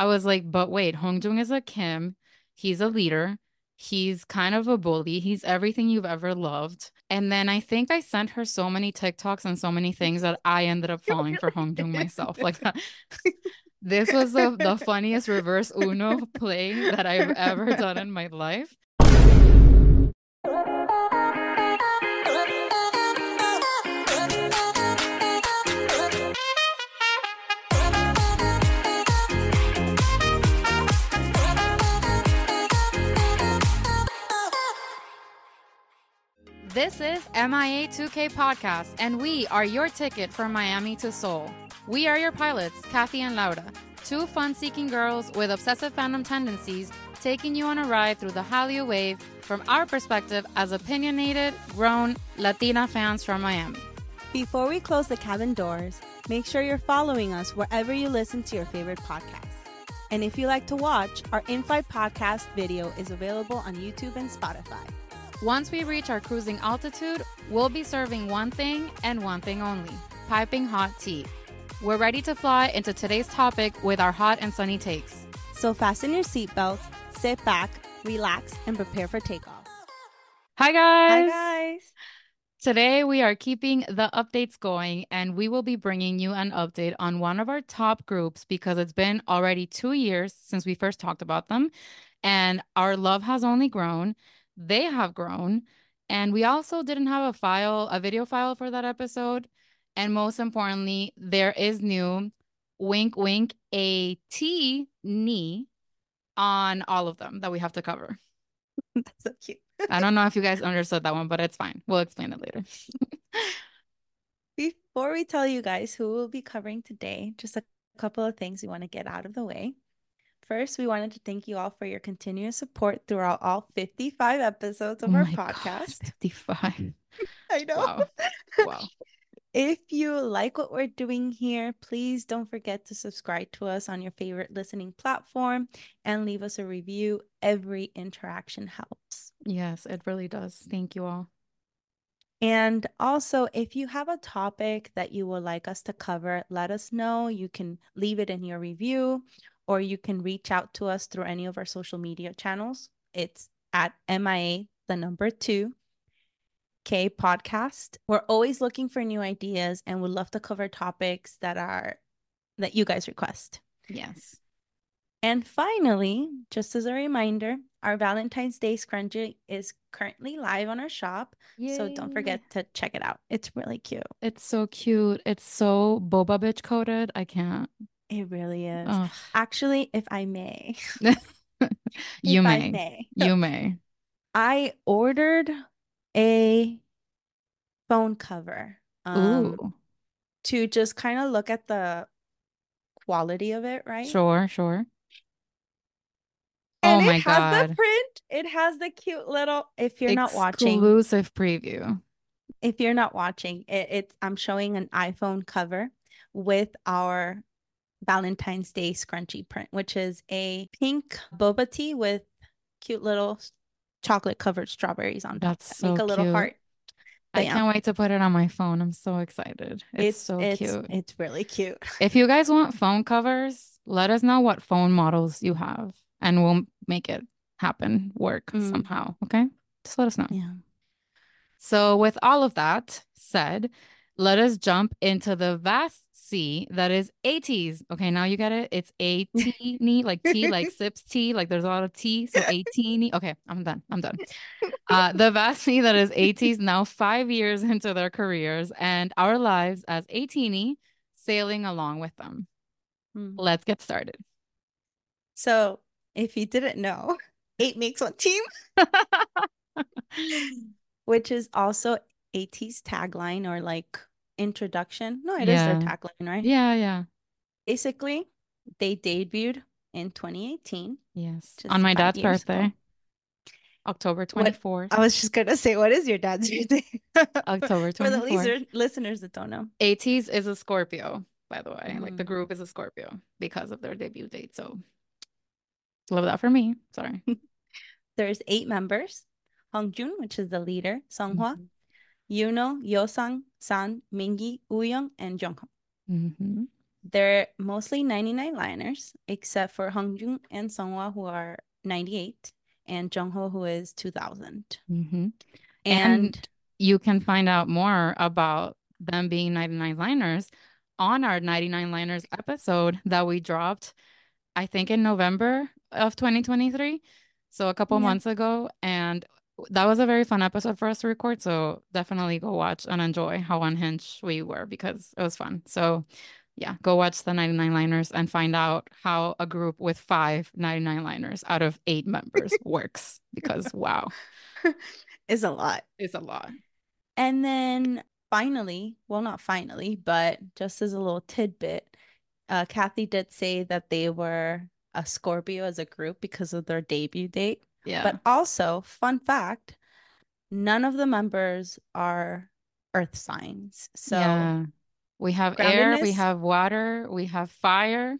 I was like, but wait, Hong Hongjoong is a Kim. He's a leader. He's kind of a bully. He's everything you've ever loved. And then I think I sent her so many TikToks and so many things that I ended up falling for Hong Hongjoong myself. Like this was the, the funniest reverse Uno play that I've ever done in my life. This is MIA 2K Podcast, and we are your ticket from Miami to Seoul. We are your pilots, Kathy and Laura, two fun seeking girls with obsessive fandom tendencies, taking you on a ride through the Hallyu wave from our perspective as opinionated, grown Latina fans from Miami. Before we close the cabin doors, make sure you're following us wherever you listen to your favorite podcast. And if you like to watch, our in flight podcast video is available on YouTube and Spotify. Once we reach our cruising altitude, we'll be serving one thing and one thing only piping hot tea. We're ready to fly into today's topic with our hot and sunny takes. So fasten your seatbelts, sit back, relax, and prepare for takeoff. Hi, guys. Hi, guys. Today, we are keeping the updates going, and we will be bringing you an update on one of our top groups because it's been already two years since we first talked about them, and our love has only grown they have grown. And we also didn't have a file, a video file for that episode. And most importantly, there is new wink, wink, a T knee on all of them that we have to cover. That's so cute. I don't know if you guys understood that one, but it's fine. We'll explain it later. Before we tell you guys who we'll be covering today, just a couple of things we want to get out of the way. First, we wanted to thank you all for your continuous support throughout all 55 episodes of oh our my God, podcast. 55. I know. Wow. Wow. If you like what we're doing here, please don't forget to subscribe to us on your favorite listening platform and leave us a review. Every interaction helps. Yes, it really does. Thank you all. And also, if you have a topic that you would like us to cover, let us know. You can leave it in your review or you can reach out to us through any of our social media channels. It's at MIA, the number two, K podcast. We're always looking for new ideas and would love to cover topics that are that you guys request. Yes. And finally, just as a reminder, our Valentine's Day scrunchie is currently live on our shop. So don't forget to check it out. It's really cute. It's so cute. It's so boba bitch coated. I can't. It really is. Actually, if I may, you if may. may, You may. I ordered a phone cover um, to just kind of look at the quality of it, right? Sure, sure. And Oh my it has the God. print. It has the cute little. If you're not watching, Exclusive preview. if you're not watching, it, it's I'm showing an iPhone cover with our Valentine's Day scrunchie print, which is a pink boba tea with cute little chocolate covered strawberries on top That's that so make a little cute. heart. I yeah, can't wait to put it on my phone. I'm so excited. It's, so it's cute. it's really cute. If you guys want phone covers, let us know what phone models you have and we'll make it happen, work Mm. somehow. Okay? Just let us know. Yeah. So, with all of that said, let us jump into the vast sea that is ATEEZ. Okay, now you get it. It's ATINY like tea, like sips tea, like there's a lot of tea. So ATINY. Okay, I'm done. I'm done. Uh, the vast sea that is ATEEZ now five years into their careers and our lives as ATINY sailing along with them. Mm. Let's get started. So if you didn't know, eight makes one team, which is also ATEEZ' tagline or like introduction. No, it is their Yeah. tagline, right? Yeah, yeah. Basically, they debuted in 2018. Yes. On my dad's years ago. birthday, October 24th. I was just gonna say, what is your dad's birthday? October 24th. For the 24th. listener- listeners that don't know. ATEEZ is a Scorpio, by the way. Like the Mm. group is a Scorpio because of their debut date. So love that for me. Sorry. There's eight members. Hongjoong, which is the leader, Seonghwa, Mhm. Yunho, Yeosang, San, Mingi, Wooyoung, and Jongho. Mhm. They're mostly 99 liners, except for Hongjoong and Seonghwa, who are 98, and Jongho, who is 2000. Mm-hmm. And, And you can find out more about them being 99 liners on our 99 liners episode that we dropped, I think in November of 2023. So a couple Yeah. months ago. And that was a very fun episode for us to record. So definitely go watch and enjoy how unhinged we were because it was fun. So yeah, go watch the 99 liners and find out how a group with five 99 liners out of eight members works because wow, is a lot. it's a lot. And then finally, well, not finally, but just as a little tidbit, uh, Kathy did say that they were a Scorpio as a group because of their debut date. Yeah. But also, fun fact, none of the members are earth signs. So yeah. We have air, we have water, we have fire,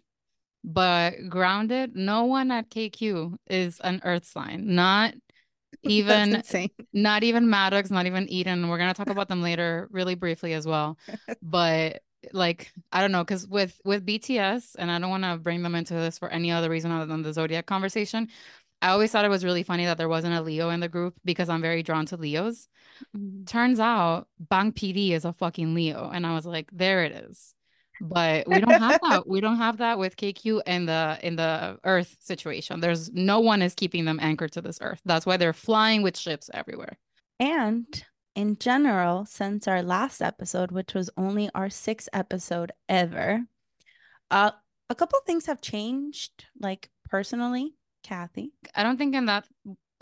but grounded, no one at KQ is an earth sign. Not even not even Maddox, not even Eden. We're gonna talk about them later really briefly as well. But like I don't know, because with with BTS, and I don't want to bring them into this for any other reason other than the zodiac conversation. I always thought it was really funny that there wasn't a Leo in the group because I'm very drawn to Leos. Mm. Turns out Bang PD is a fucking Leo. And I was like, there it is. But we don't have that. We don't have that with KQ and the in the Earth situation. There's no one is keeping them anchored to this Earth. That's why they're flying with ships everywhere. And in general, since our last episode, which was only our sixth episode ever, uh, a couple things have changed, like personally, Kathy. I don't think in that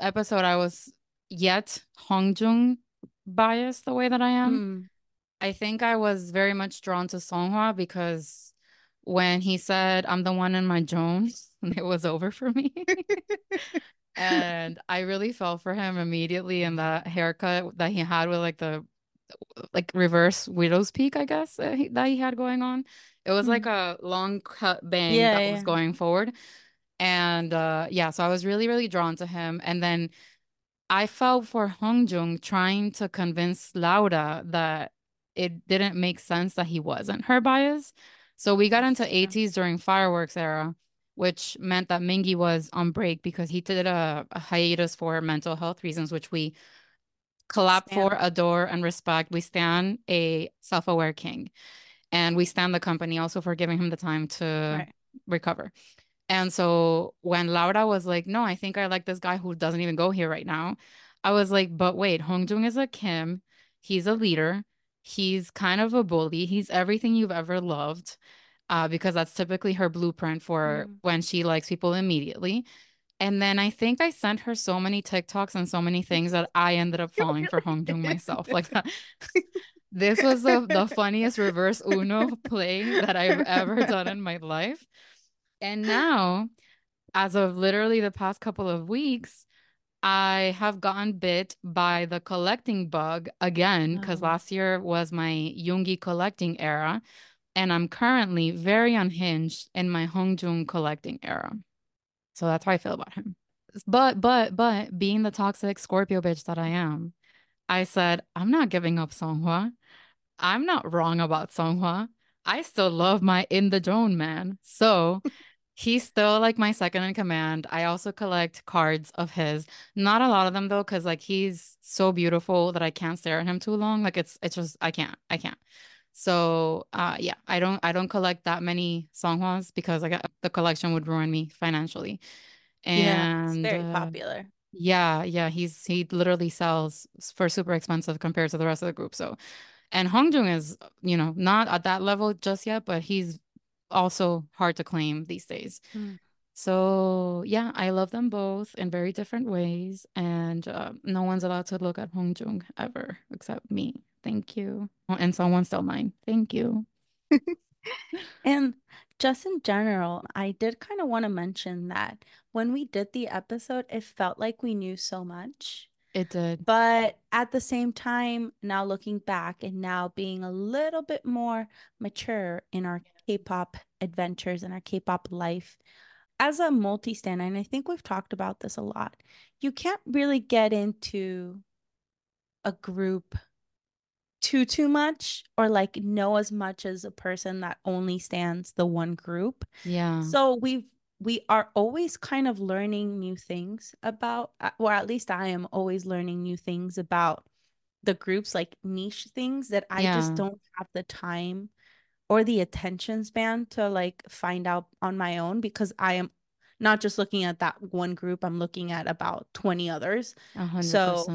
episode I was yet Hongjoong biased the way that I am. Mm. I think I was very much drawn to Seonghwa because when he said, I'm the one in my Jones, it was over for me. and I really fell for him immediately in that haircut that he had with like the like reverse widow's peak, I guess, that he, that he had going on. It was like a long cut bang Yeah, that was going forward. And uh yeah, so I was really, really drawn to him. And then I felt for Hongjoong trying to convince Laura that it didn't make sense that he wasn't her bias. So we got into Yeah. ATEEZ during fireworks era, which meant that Mingi was on break because he did a, a hiatus for mental health reasons, which we clap for, adore, and respect. We stand a self-aware king. And we stand the company also for giving him the time to Right. recover. And so when Laura was like, no, I think I like this guy who doesn't even go here right now, I was like, but wait, Hongjoong is a Kim. He's a leader. He's kind of a bully. He's everything you've ever loved. Uh, because that's typically her blueprint for Mm. when she likes people immediately. And then I think I sent her so many TikToks and so many things that I ended up falling for Hongjoong myself. Like this was the, the funniest reverse Uno play that I've ever done in my life. And now, as of literally the past couple of weeks, I have gotten bit by the collecting bug again because Oh. last year was my Yoongi collecting era. And I'm currently very unhinged in my Hongjoong collecting era. So that's how I feel about him. But, but, but being the toxic Scorpio bitch that I am, I said, I'm not giving up Seonghwa. I'm not wrong about Seonghwa. I still love my in the Joan man. So he's still like my second in command. I also collect cards of his. Not a lot of them though, because like he's so beautiful that I can't stare at him too long. Like it's it's just I can't. I can't. So uh yeah, I don't I don't collect that many Seonghwas because like the collection would ruin me financially. And Yeah, very uh, popular. yeah, yeah, he's he literally sells for super expensive compared to the rest of the group. So, and Hongjoong is, you know, not at that level just yet, but he's also hard to claim these days. Mm. So, yeah, I love them both in very different ways, and uh, no one's allowed to look at Hongjoong ever except me. Thank you. Oh, And someone stole mine. Thank you. And just in general, I did kind of want to mention that when we did the episode, it felt like we knew so much. It did. But at the same time, now looking back and now being a little bit more mature in our K-pop adventures and our K-pop life, as a multi stand, and I think we've talked about this a lot, you can't really get into a group too too much or like know as much as a person that only stands the one group. Yeah. So we've we are always kind of learning new things about uh, or at least I am always learning new things about the groups like niche things that I just don't have the time or the attention span to like find out on my own because I am not just looking at that one group, I'm looking at about 20 others. A hundred So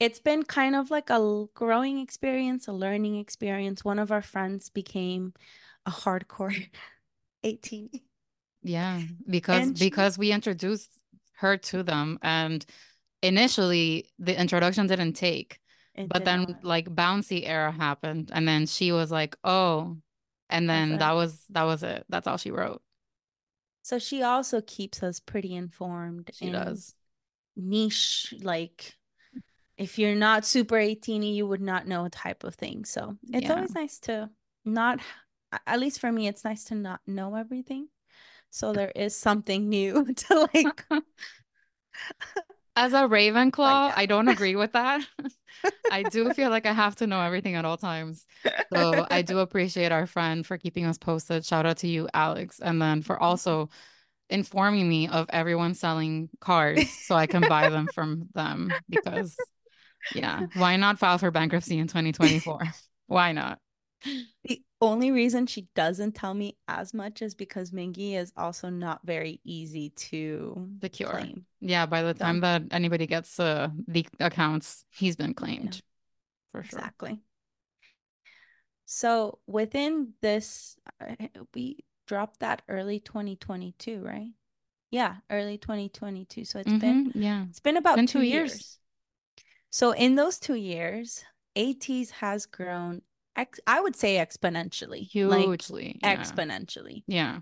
it's been kind of like a growing experience, a learning experience. One of our friends became a hardcore ATINY Yeah. Because and she because we introduced her to them and initially the introduction didn't take. But did then not. like bouncy era happened and then she was like, "Oh." And That's then that it. was that was it. That's all she wrote. So she also keeps us pretty informed She does. niche, like if you're not super ATINY you would not know a type of thing. So it's Yeah. always nice to not, at least for me, it's nice to not know everything. So there is something new to like As a Ravenclaw, I don't agree with that. I do feel like I have to know everything at all times. So I do appreciate our friend for keeping us posted. Shout out to you, Alex. And then for mm-hmm. also informing me of everyone selling cards so I can buy them from them because, yeah, why not file for bankruptcy in 2024? Why not? The only reason she doesn't tell me as much is because Mingi is also not very easy to Secure. claim. Yeah, by the So, time that anybody gets uh, the accounts, he's been claimed for sure. exactly. So within this, we dropped that early 2022, right? Yeah, early 2022. So it's been Mm-hmm. Yeah. it's been It's about been two two years. years. So in those two years, ATEEZ has grown ex I would say exponentially, like Hugely. Yeah. exponentially. Yeah.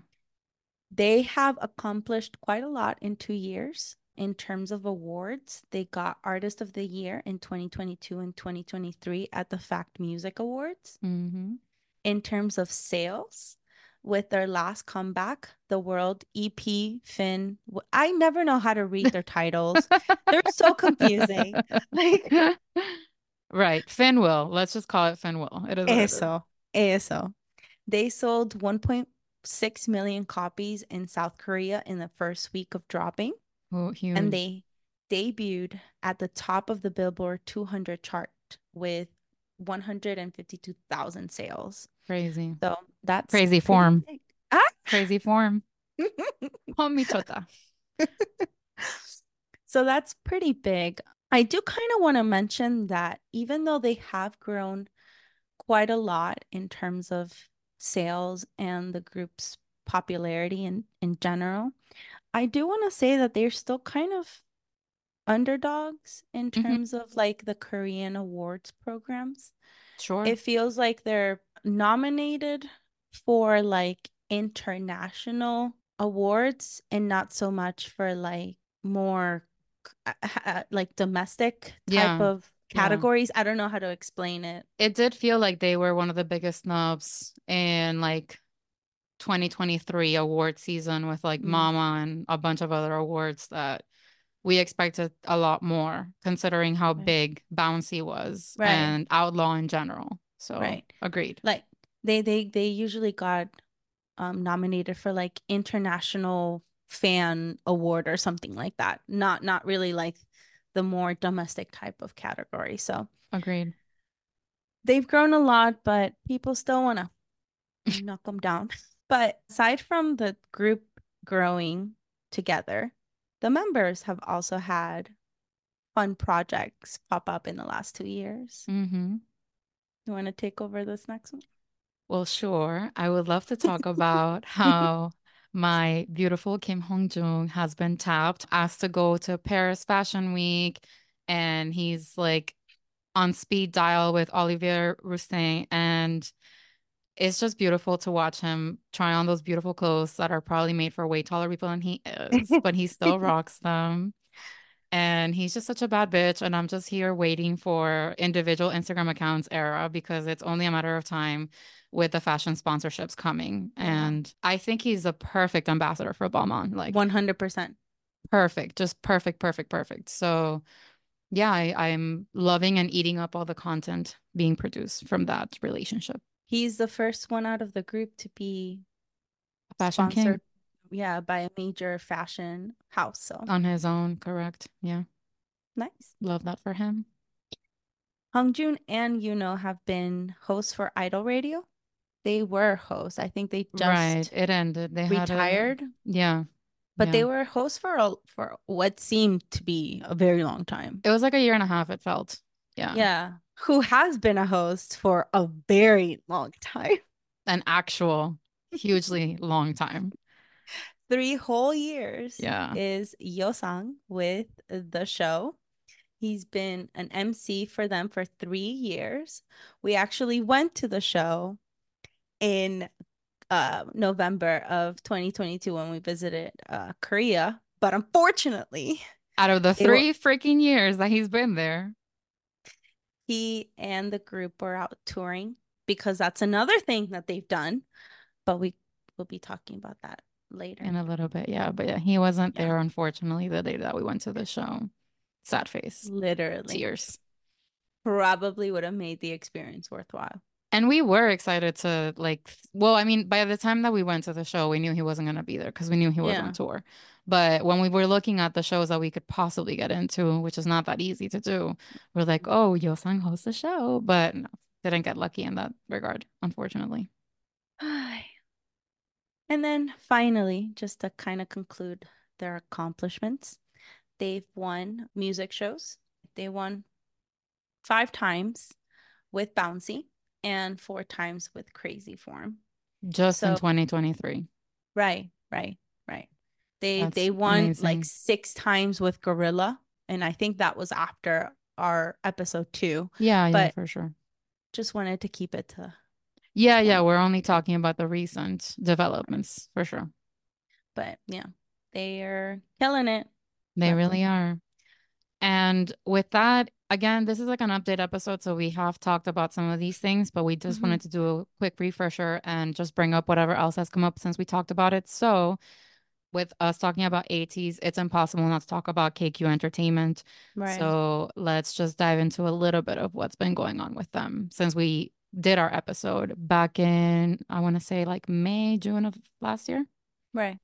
They have accomplished quite a lot in two years in terms of awards. They got Artist of the Year in 2022 and 2023 at the Fact Music Awards. Mm-hmm. In terms of sales, with their last comeback, the World EP Fin. I never know how to read their titles. They're so confusing. Like Right. Finwill. Let's just call it Finwill. It is what it is. eso, eso. They sold 1.6 million copies in South Korea in the first week of dropping. Oh, and they debuted at the top of the Billboard 200 chart with 152,000 sales. Crazy. So that's Crazy form. Ah! Crazy form. So that's pretty big. I do kind of want to mention that even though they have grown quite a lot in terms of sales and the group's popularity in, in general, I do want to say that they're still kind of underdogs in Mhm. terms of like the Korean awards programs. Sure. It feels like they're nominated for like international awards and not so much for like more like domestic type Yeah. of Yeah. categories. I don't know how to explain it. It did feel like they were one of the biggest snubs in like 2023 award season with like Mm. Mama and a bunch of other awards that we expected a lot more considering how Right. big Bouncy was Right. and Outlaw in general. So Right. agreed. Like they they they usually got um nominated for like international fan award or something like that. Not not really like the more domestic type of category. So Agreed. they've grown a lot, but people still want to knock them down. But aside from the group growing together, the members have also had fun projects pop up in the last two years. Mm-hmm. You want to take over this next one? Well, sure. I would love to talk about how my beautiful Kim Hongjoong has been tapped, asked to go to Paris Fashion Week, and he's like on speed dial with Olivier Rousteing. And it's just beautiful to watch him try on those beautiful clothes that are probably made for way taller people than he is, but he still rocks them. And he's just such a bad bitch. And I'm just here waiting for individual Instagram accounts era because it's only a matter of time with the fashion sponsorships coming. And I think he's a perfect ambassador for Balmain. Like 100%. perfect, just perfect, perfect, perfect. So yeah, I, I'm loving and eating up all the content being produced from that relationship. He's the first one out of the group to be a Fashion king yeah, by a major fashion house. So on his own, correct? Yeah, nice. love that for him. Hongjoong and Yunho have been hosts for Idol Radio. They were hosts. I think they Right, just it ended. They had a retired, yeah, but they were hosts for a, for what seemed to be a very long time. It was like a year and a half, it felt. Yeah. Yeah. Who has been a host for a very long time? An actual hugely long time. Three whole years Yeah. is Yeosang with the show. He's been an MC for them for three years. We actually went to the show in uh, November of 2022 when we visited uh, Korea. But unfortunately, Out of the were- three freaking years that he's been there. he and the group were out touring because that's another thing that they've done. But we will be talking about that later. In a little bit, yeah. But yeah, he wasn't Yeah. there, unfortunately, the day that we went to the show. Sad face. Literally, Tears. probably would have made the experience worthwhile. And we were excited to like, well, I mean, by the time that we went to the show, we knew he wasn't going to be there because we knew he was Yeah. on tour. But when we were looking at the shows that we could possibly get into, which is not that easy to do, we're like, oh, Yeosang hosts the show. But no, didn't get lucky in that regard, unfortunately. And then finally, just to kind of conclude their accomplishments, they've won music shows. They won five times with Bouncy and four times with Crazy Form. Just in 2023. Right, right, right. They That's they won amazing. like six times with Guerrilla, and I think that was after our episode two. Yeah, yeah, for sure. Just wanted to keep it to, Yeah, yeah, we're only talking about the recent developments for sure. but yeah, they're killing it. They Luckily. really are. And with that, again, this is like an update episode, so we have talked about some of these things, but we just Mhm. wanted to do a quick refresher and just bring up whatever else has come up since we talked about it. So, with us talking about ATEEZ, it's impossible not to talk about KQ Entertainment. Right. So, let's just dive into a little bit of what's been going on with them since we did our episode back in, I want to say like May, June of last year. Right.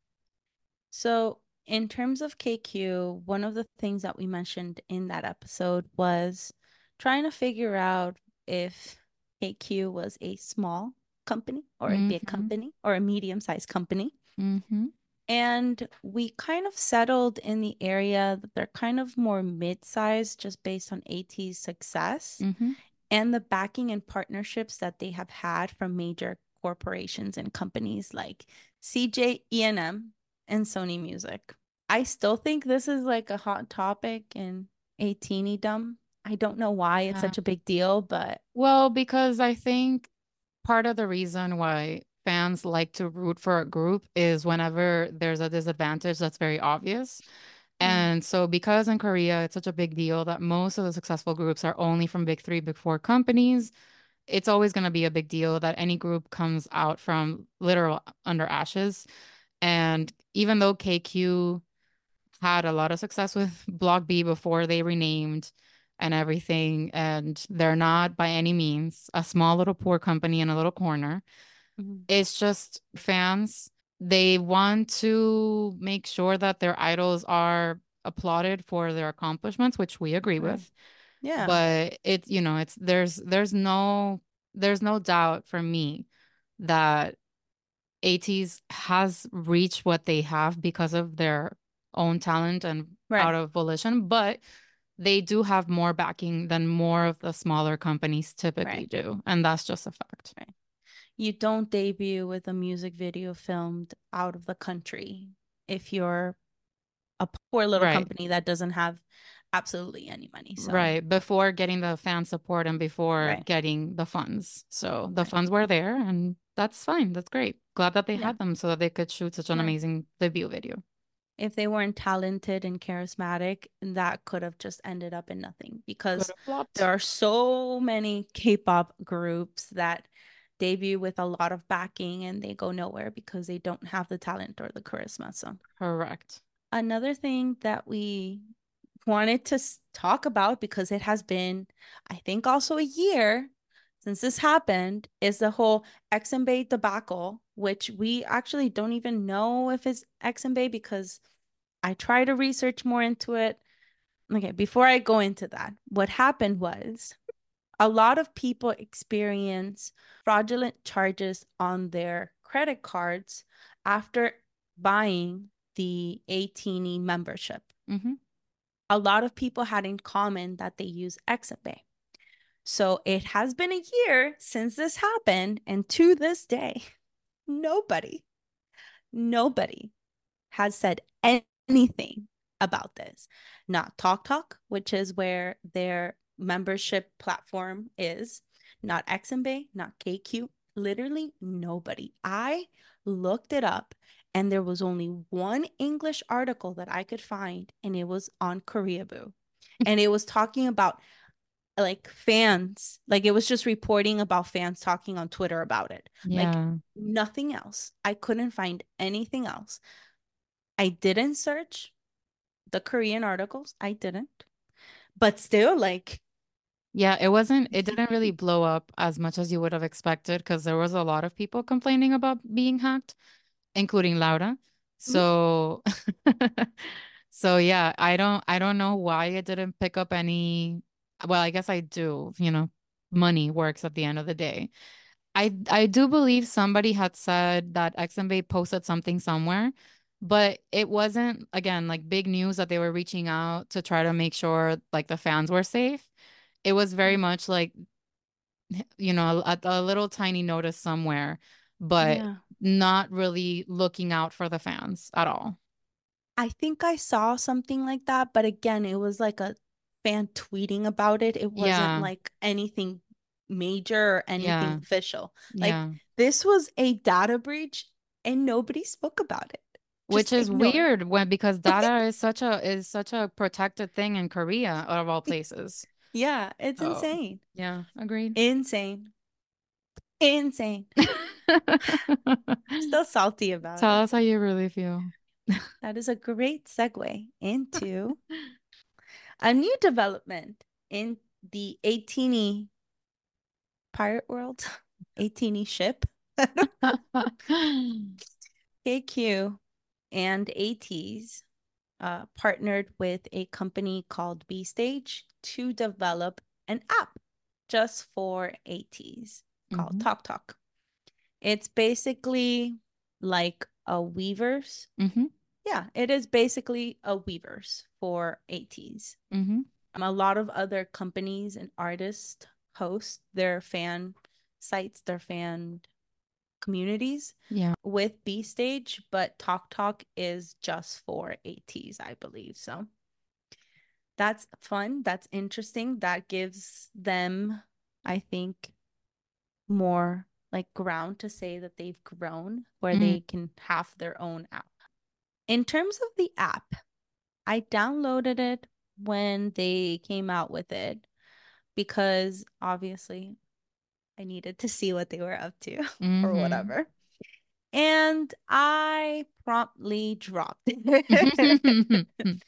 So, in terms of KQ, one of the things that we mentioned in that episode was trying to figure out if KQ was a small company or a big Mhm. company or a medium-sized company. Mm-hmm. And we kind of settled in the area that they're kind of more mid-sized just based on ATEEZ' success Mm-hmm. and the backing and partnerships that they have had from major corporations and companies like CJ E&M and Sony Music. I still think this is like a hot topic in a teeny dumb. I don't know why it's Yeah. such a big deal, but Well, because I think part of the reason why fans like to root for a group is whenever there's a disadvantage that's very obvious. Mm. And so, because in Korea it's such a big deal that most of the successful groups are only from big three, big four companies, it's always going to be a big deal that any group comes out from literal under ashes. And even though KQ had a lot of success with Block B before they renamed and everything, and they're not by any means a small little poor company in a little corner. Mhm. It's just fans, they want to make sure that their idols are applauded for their accomplishments, which we agree Right. with. yeah. But it's, you know, it's there's there's no there's no doubt for me that ATEEZ has reached what they have because of their own talent and Right. out of volition, but they do have more backing than more of the smaller companies typically Right. do. And that's just a fact. Right. you don't debut with a music video filmed out of the country if you're a poor little Right. company that doesn't have absolutely any money. So Right. Before getting the fan support and before Right. getting the funds. So the Right. funds were there and that's fine. That's great. Glad that they Yeah. had them so that they could shoot such an Yeah. amazing debut video. If they weren't talented and charismatic, that could have just ended up in nothing because Could have flopped. there are so many K-pop groups that debut with a lot of backing and they go nowhere because they don't have the talent or the charisma. So Correct. another thing that we wanted to talk about because it has been, I think, also a year since this happened is the whole Exim debacle, which we actually don't even know if it's Exim because I try to research more into it. Okay, before I go into that, what happened was a lot of people experience fraudulent charges on their credit cards after buying the ATINY membership. Mm-hmm. A lot of people had in common that they use Exim So it has been a year since this happened, and to this day, nobody, nobody has said anything about this. Not Talk Talk, which is where their membership platform is, not Exim not KQ, literally nobody. I looked it up and there was only one English article that I could find and it was on Koreaboo. and it was talking about like fans, like it was just reporting about fans talking on Twitter about it. Yeah. Like nothing else. I couldn't find anything else. I didn't search the Korean articles. I didn't. But still like yeah, it wasn't, it didn't really blow up as much as you would have expected because there was a lot of people complaining about being hacked, including Laura. Mm-hmm. So, so yeah, I don't, I don't know why it didn't pick up any. Well, I guess I do, you know, money works at the end of the day. I, I do believe somebody had said that XMB posted something somewhere, but it wasn't, again, like big news that they were reaching out to try to make sure like the fans were safe it was very mm. much like you know a, a little tiny notice somewhere but yeah. not really looking out for the fans at all i think i saw something like that but again it was like a fan tweeting about it it wasn't yeah. like anything major or anything yeah. official like this was a data breach and nobody spoke about it which is weird when because data is such a is such a protected thing in korea out of all places yeah, it's oh, insane. Yeah, agreed. Insane. Insane. Still salty about Tell it. us how you really feel. that is a great segue into a new development in the ATINY pirate world, A-Teeny ship. KQ and ATEEZ uh, partnered with a company called B Stage to develop an app just for ATEEZ called mm-hmm. Talk Talk. It's basically like a Weverse, Mm-hmm. Yeah, it is basically a Weverse for ATEEZ. Mm-hmm. Um, a lot of other companies and artists host their fan sites, their fan communities yeah with b stage but talk talk is just for ATEEZ i believe so that's fun that's interesting that gives them i think more like ground to say that they've grown where mm-hmm. they can have their own app in terms of the app i downloaded it when they came out with it because obviously I needed to see what they were up to mm-hmm. or whatever. And I promptly dropped it.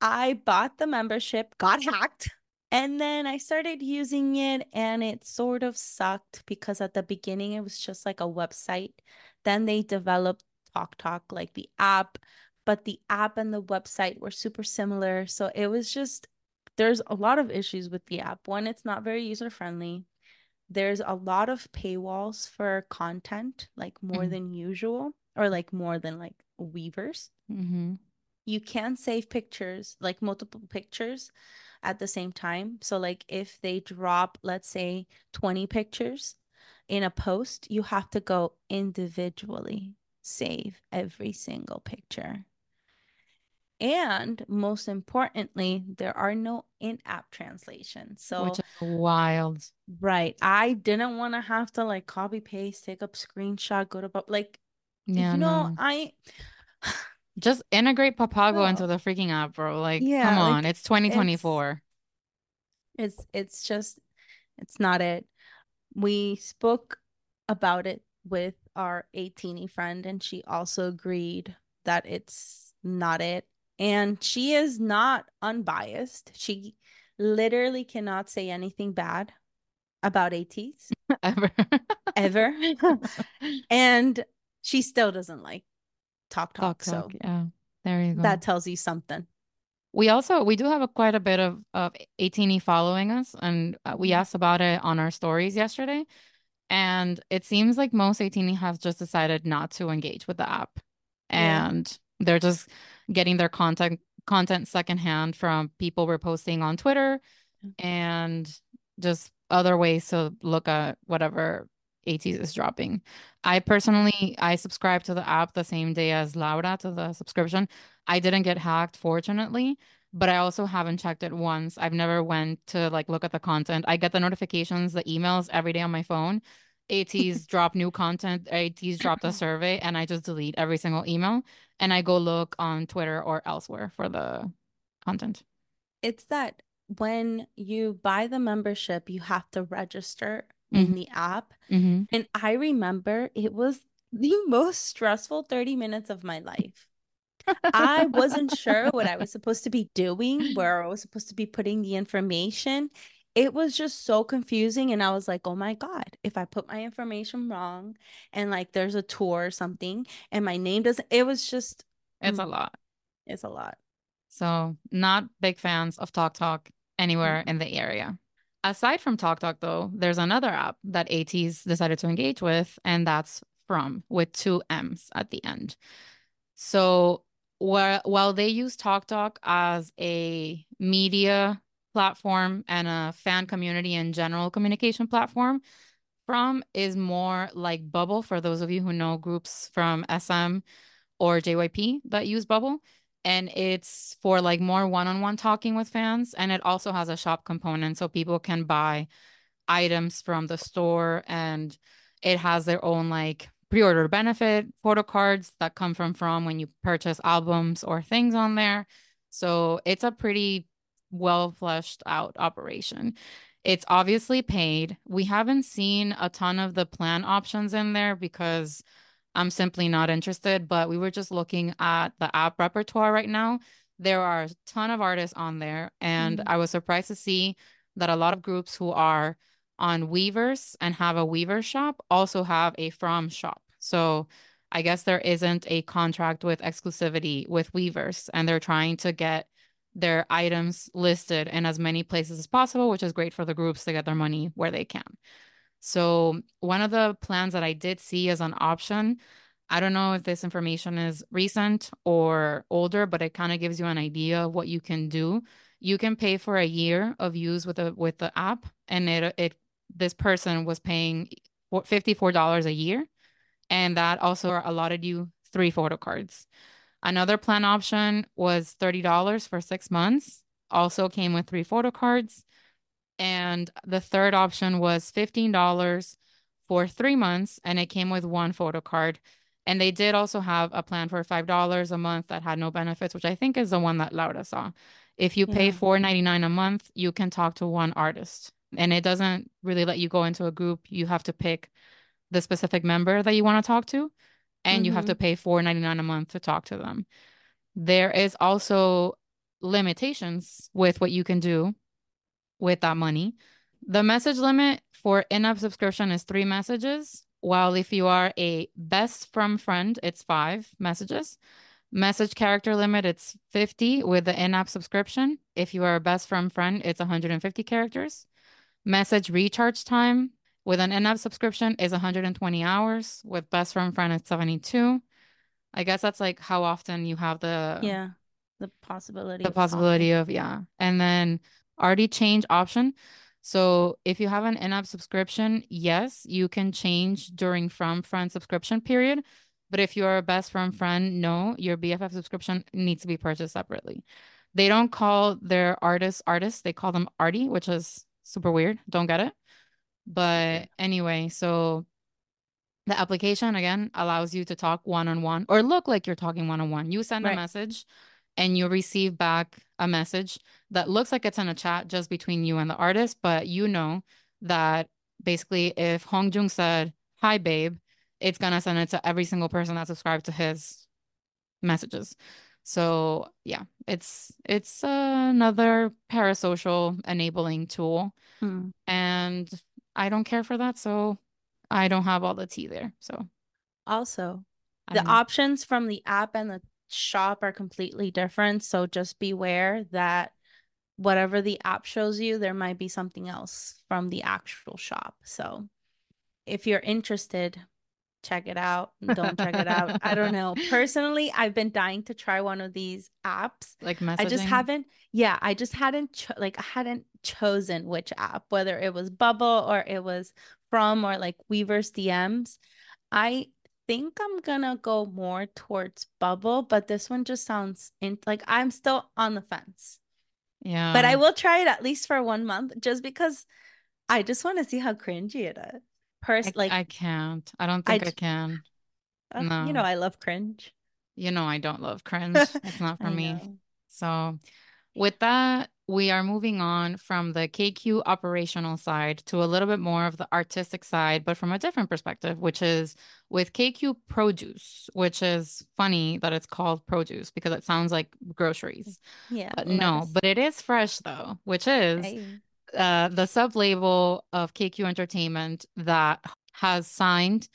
I bought the membership, got hacked, and then I started using it and it sort of sucked because at the beginning it was just like a website. Then they developed Talk Talk, like the app, but the app and the website were super similar. So it was just, there's a lot of issues with the app. One, it's not very user friendly there's a lot of paywalls for content, like more mm-hmm. than usual, or like more than like Weverse. Mm-hmm. You can save pictures, like multiple pictures at the same time. So, like if they drop, let's say, 20 pictures in a post, you have to go individually save every single picture. And most importantly, there are no in-app translations. So which is wild. Right. I didn't want to have to like copy paste, take up screenshot, go to like yeah, you know, no. I just integrate Papago oh. into the freaking app, bro. Like, yeah, come on, like, it's 2024. It's, it's it's just it's not it. We spoke about it with our ATINY friend, and she also agreed that it's not it And she is not unbiased. She literally cannot say anything bad about ATEEZ Ever. ever. and she still doesn't like Talk Talk. Talk So Talk. Yeah. There you go. that tells you something. We also we do have a quite a bit of of ATINY following us, and uh, we Mhm. asked about it on our stories yesterday. And it seems like most ATINY have just decided not to engage with the app, Yeah. and they're just getting their content content secondhand from people reposting on Twitter and just other ways to look at whatever ATEEZ is dropping. I personally I subscribe to the app the same day as Laura to the subscription. I didn't get hacked, fortunately, but I also haven't checked it once. I've never went to like look at the content. I get the notifications, the emails every day on my phone. ATEEZ drop new content, ATEEZ dropped a survey, and I just delete every single email and I go look on Twitter or elsewhere for the content. It's that when you buy the membership, you have to register in Mhm. the app. hmm And I remember it was the most stressful 30 minutes of my life. I wasn't sure what I was supposed to be doing, where I was supposed to be putting the information. It was just so confusing. And I was like, oh my God, if I put my information wrong and like there's a tour or something and my name doesn't, it was just, It's a mm, lot. it's a lot. So, not big fans of Talk Talk anywhere Mhm. in the area. Aside from Talk Talk, though, there's another app that ATEEZ decided to engage with, and that's Fromm with two M's at the end. So, wh while they use Talk Talk as a media platform and a fan community and general communication platform, Fromm is more like Bubble for those of you who know groups from SM or JYP that use Bubble. And it's for like more one-on-one talking with fans. And it also has a shop component so people can buy items from the store and it has their own like pre-order benefit photo cards that come from from when you purchase albums or things on there. So it's a pretty well fleshed out operation. It's obviously paid. We haven't seen a ton of the plan options in there because I'm simply not interested, but we were just looking at the app repertoire right now. There are a ton of artists on there, and Mhm. I was surprised to see that a lot of groups who are on Weverse and have a weaver shop also have a Fromm shop. So I guess there isn't a contract with exclusivity with Weverse, and they're trying to get their items listed in as many places as possible, which is great for the groups to get their money where they can. So one of the plans that I did see as an option, I don't know if this information is recent or older, but it kind of gives you an idea of what you can do. You can pay for a year of use with the with the app, and it it this person was paying $54 a year, and that also allotted you three photo cards. Another plan option was $30 for six months, also came with three photo cards. And the third option was $15 for three months, and it came with one photo card. And they did also have a plan for $5 a month that had no benefits, which I think is the one that Laura saw. If you pay Yeah. $4.99 a month, you can talk to one artist. And it doesn't really let you go into a group. You have to pick the specific member that you want to talk to, and you have to Mhm. pay $4.99 a month to talk to them. There is also limitations with what you can do with that money. The message limit for in-app subscription is three messages, while if you are a best from friend, it's five messages. Message character limit, it's 50 with the in-app subscription. If you are a best from friend, it's 150 characters. Message recharge time with an in-app subscription is 120 hours. With best friend friend, it's 72. I guess that's like how often you have the Yeah. The possibility the of talking. possibility of yeah and then already change option so if you have an in-app subscription yes you can change during from friend subscription period but if you're a best friend friend no your bff subscription needs to be purchased separately they don't call their artists artists they call them arty which is super weird. Don't get it. But anyway so the application again allows you to talk one-on-one or look like you're talking one-on-one. You send a message and you receive back a message that looks like it's in a chat just between you and the artist, but you know that basically if Hongjoong said, Hi, babe, it's gonna send it to every single person that subscribed to his messages. So yeah, it's it's another parasocial enabling tool. Hmm. And I don't care for that, so I don't have all the tea there. So Also, the options from the app and the shop are completely different. So just beware that whatever the app shows you, there might be something else from the actual shop. So if you're interested, check it out. Don't check it out. I don't know. Personally, I've been dying to try one of these apps. Like I just haven't, yeah, I just hadn't cho- like I hadn't chosen which app, whether it was Bubble or it was Fromm or like Weverse DMs. I think I'm gonna go more towards Bubble, but this one just sounds in like I'm still on the fence. Yeah. But I will try it at least for one month just because I just want to see how cringy it is. Pers I like I can't. I don't think I can. uh, you know I love cringe. You know I don't love cringe. It's not for me. know. So with that, we are moving on from the KQ operational side to a little bit more of the artistic side, but from a different perspective, which is with KQ produce, which is funny that it's called produce because it sounds like groceries. Yeah, But no, but it is fresh though, which is Hey. Uh, the sub label of KQ Entertainment that has signed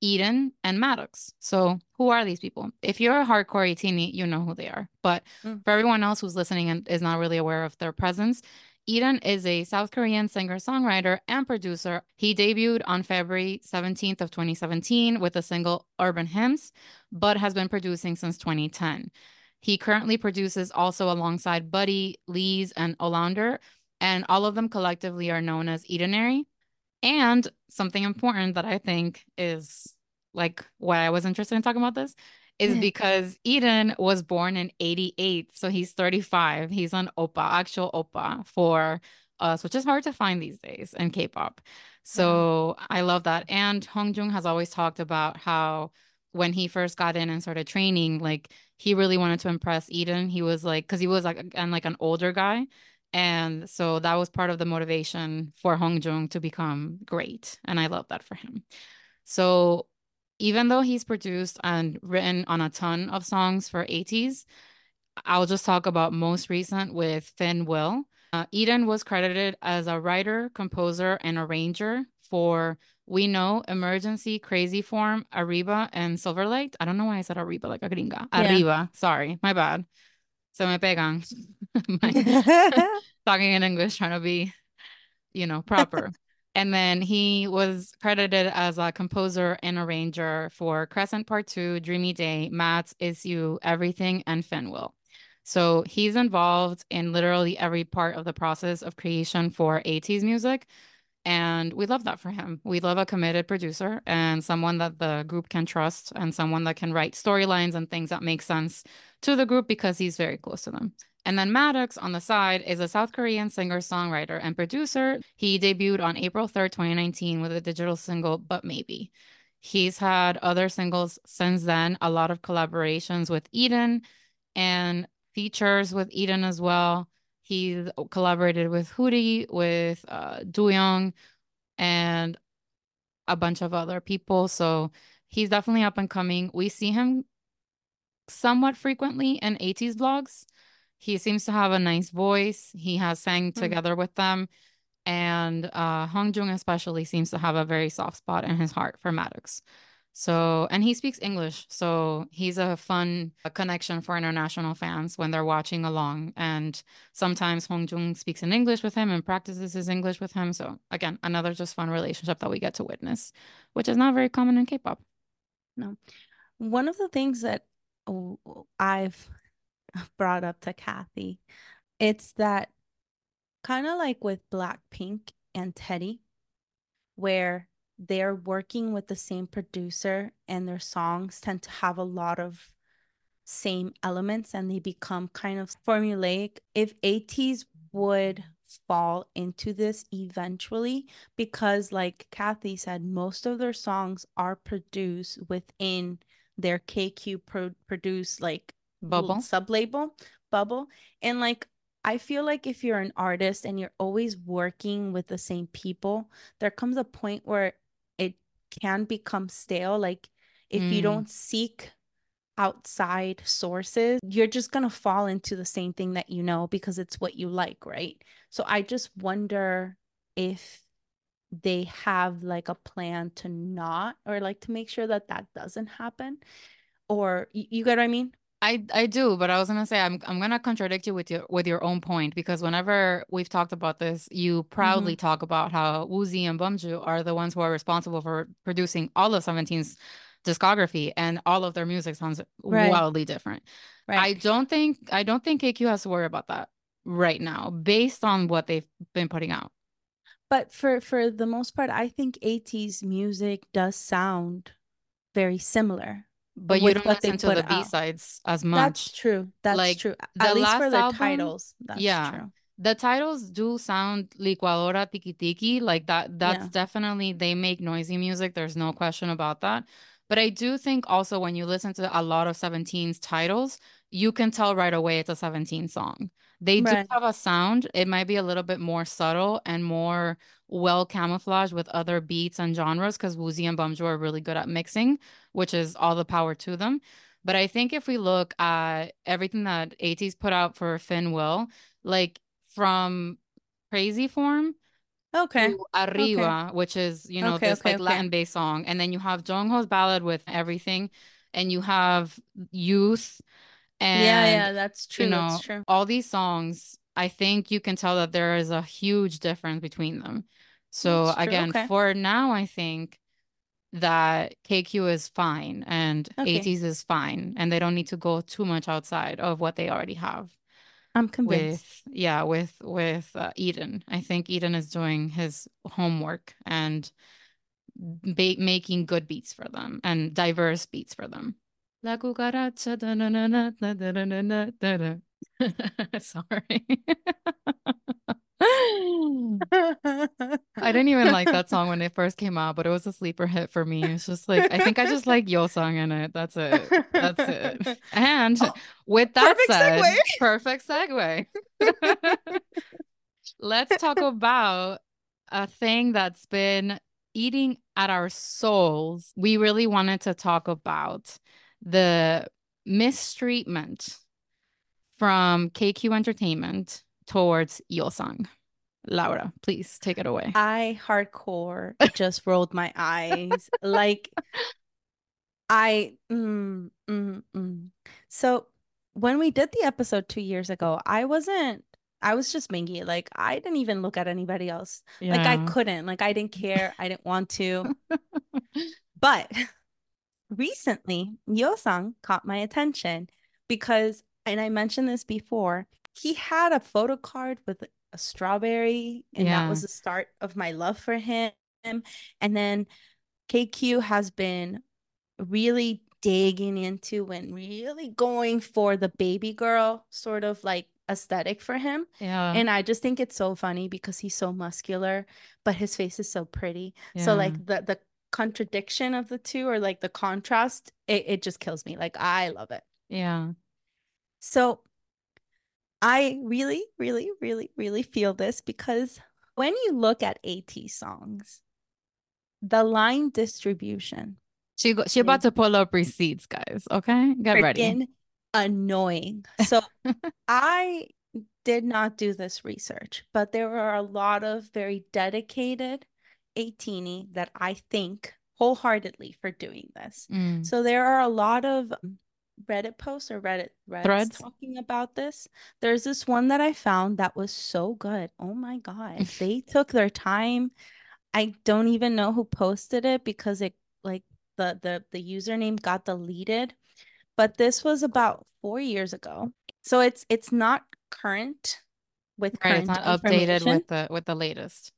Eden and Maddox. So, who are these people? If you're a hardcore ATINY, you know who they are. But Mm, for everyone else who's listening and is not really aware of their presence, Eden is a South Korean singer-songwriter and producer. He debuted on February 17th of 2017 with the single Urban Hymns, but has been producing since 2010. He currently produces also alongside Buddy, LEEZ, and Ollounder, and all of them collectively are known as Edenary. And something important that I think is like why I was interested in talking about this is mm-hmm. because Eden was born in 88, so he's 35. He's an Oppa, actual Oppa for us, which is hard to find these days in K-pop. yeah. So mm-hmm. I love that. And Hongjoong has always talked about how when he first got in and started training, like he really wanted to impress Eden. He was like, because he was like and like an older guy. And so that was part of the motivation for Hongjoong to become great. And I love that for him. So even though he's produced and written on a ton of songs for ATEEZ, I'll just talk about most recent with Finn Will. Uh, Eden was credited as a writer, composer, and arranger for We Know, Emergency, Crazy Form, Arriba, and Silverlight. I don't know why I said Arriba like a gringa. Yeah. Arriba. Sorry, my bad. Se me pegan. My talking in English, trying to be, you know, proper. And then he was credited as a composer and arranger for Crescent Part 2, Dreamy Day, Matt's Is You, Everything, and Fenwell. So he's involved in literally every part of the process of creation for ATEEZ music. And we love that for him. We love a committed producer and someone that the group can trust and someone that can write storylines and things that make sense to the group because he's very close to them. And then Maddox on the side is a South Korean singer, songwriter, and producer. He debuted on April 3rd, 2019, with a digital single, But Maybe. He's had other singles since then, a lot of collaborations with Eden and features with Eden as well. He's collaborated with Hootie, with uh, Young, and a bunch of other people. So he's definitely up and coming. We see him somewhat frequently in ATEEZ vlogs. He seems to have a nice voice. He has sang Mm. together with them. And uh, Hongjoong especially seems to have a very soft spot in his heart for Maddox. So, and he speaks English. So he's a fun connection for international fans when they're watching along. And sometimes Hongjoong speaks in English with him and practices his English with him. So, again, another just fun relationship that we get to witness, which is not very common in K pop. No. One of the things that I've brought up to Kathy, it's that kind of like with Blackpink and Teddy, where they're working with the same producer and their songs tend to have a lot of same elements and they become kind of formulaic. If ATEEZ would fall into this eventually, because like Kathy said, most of their songs are produced within their KQ pro- produce like Bubble. sub label bubble. And like I feel like if you're an artist and you're always working with the same people, there comes a point where can become stale. Like if you Mm, don't seek outside sources, you're just going to fall into the same thing that you know because it's what you like, right? So I just wonder if they have like a plan to not or like to make sure that that doesn't happen or you, you get what I mean? I I do, but I was gonna say I'm I'm gonna contradict you with your with your own point because whenever we've talked about this, you proudly Mm-hmm. talk about how Woozi and BUMZU are the ones who are responsible for producing all of 17's discography and all of their music sounds Right, wildly different. right. I don't think I don't think KQ has to worry about that right now, based on what they've been putting out. But for for the most part, I think ATEEZ' music does sound very similar But you don't listen to the. B-sides as much. That's true. That's Like true. the At least for the album, titles, that's yeah. true. The titles do sound licuadora tiki tiki, like that. That's Yeah. definitely they make noisy music. There's no question about that. But I do think also when you listen to a lot of 17's titles, you can tell right away it's a 17 song. They do have a sound. It might be a little bit more subtle and more well camouflaged with other beats and genres because Woozi and BUMZU are really good at mixing, which is all the power to them. But I think if we look at everything that ATEEZ' put out for Finn Will, like from Crazy Form Okay. to Okay. Which is, you know, Okay. this Okay. like. Latin based song. And then you have Jongho's ballad with everything. And you have Youth and, yeah, that's you true. That's know, true. all these songs. I think you can tell that there is a huge difference between them. So again, Okay. for now, I think that KQ is fine and Okay. ATEEZ is fine and they don't need to go too much outside of what they already have I'm convinced. with yeah with with uh, Eden. I think Eden is doing his homework and ba making good beats for them and diverse beats for them. La cucaracha da na na na da da da da da da. Sorry. I didn't even like that song when it first came out, but it was a sleeper hit for me. It's just like I think I just like Yo song in it. That's it. That's it. And Oh, with that perfect said, segue. perfect segue. Let's talk about a thing that's been eating at our souls. We really wanted to talk about the mistreatment from KQ Entertainment towards Yeosang. Laura, please take it away. I hardcore just rolled my eyes. Like I mm, mm, mm. So when we did the episode two years ago, I wasn't I was just Mingi. Like I didn't even look at anybody else. Like I couldn't. Like I didn't care. I didn't want to. But recently, Yeosang caught my attention because, and I mentioned this before, he had a photo card with a strawberry, and that was the start of my love for him. And then KQ has been really digging into and really going for the baby girl sort of like aesthetic for him. Yeah. And I just think it's so funny because he's so muscular, but his face is so pretty. So like the the contradiction of the two or like the contrast, it, it just kills me. Like I love it. Yeah. So I really, really, really, really feel this because when you look at ATEEZ songs, the line distribution She go, she about to pull up receipts, guys. Okay? Get ready. annoying. So I did not do this research, but there are a lot of very dedicated ATINY that I think wholeheartedly for doing this. Mm. So there are a lot of Reddit posts or Reddit threads talking about this. There's this one that I found that was so good. Oh my God. They took their time. I don't even know who posted it because it like the the the username got deleted. But this was about four years ago. So it's it's not current with Right, it's current not updated with the with the latest.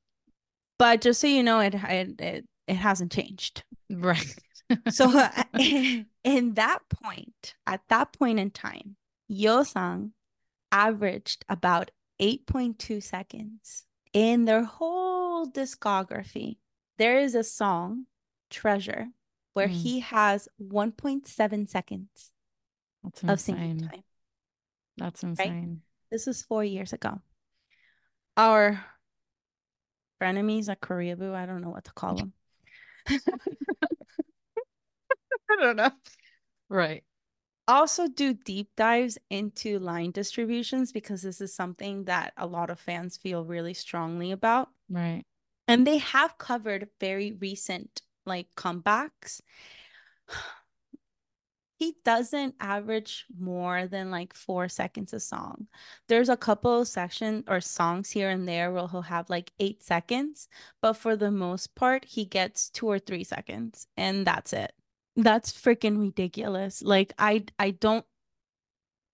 But just so you know, it it it, hasn't changed. Right. So in that point, at that point in time, Yeosang averaged about 8.2 seconds in their whole discography. There is a song, Treasure, where Mm. he has 1.7 seconds That's of singing time. That's insane. This was four years ago. Our frenemies at Koreaboo, I don't know what to call them. I don't know. Right. also do deep dives into line distributions because this is something that a lot of fans feel really strongly about. Right. And they have covered very recent like comebacks. He doesn't average more than like four seconds a song. There's a couple of sections or songs here and there where he'll have like eight seconds, but for the most part, he gets two or three seconds, and that's it. That's freaking ridiculous. Like I I don't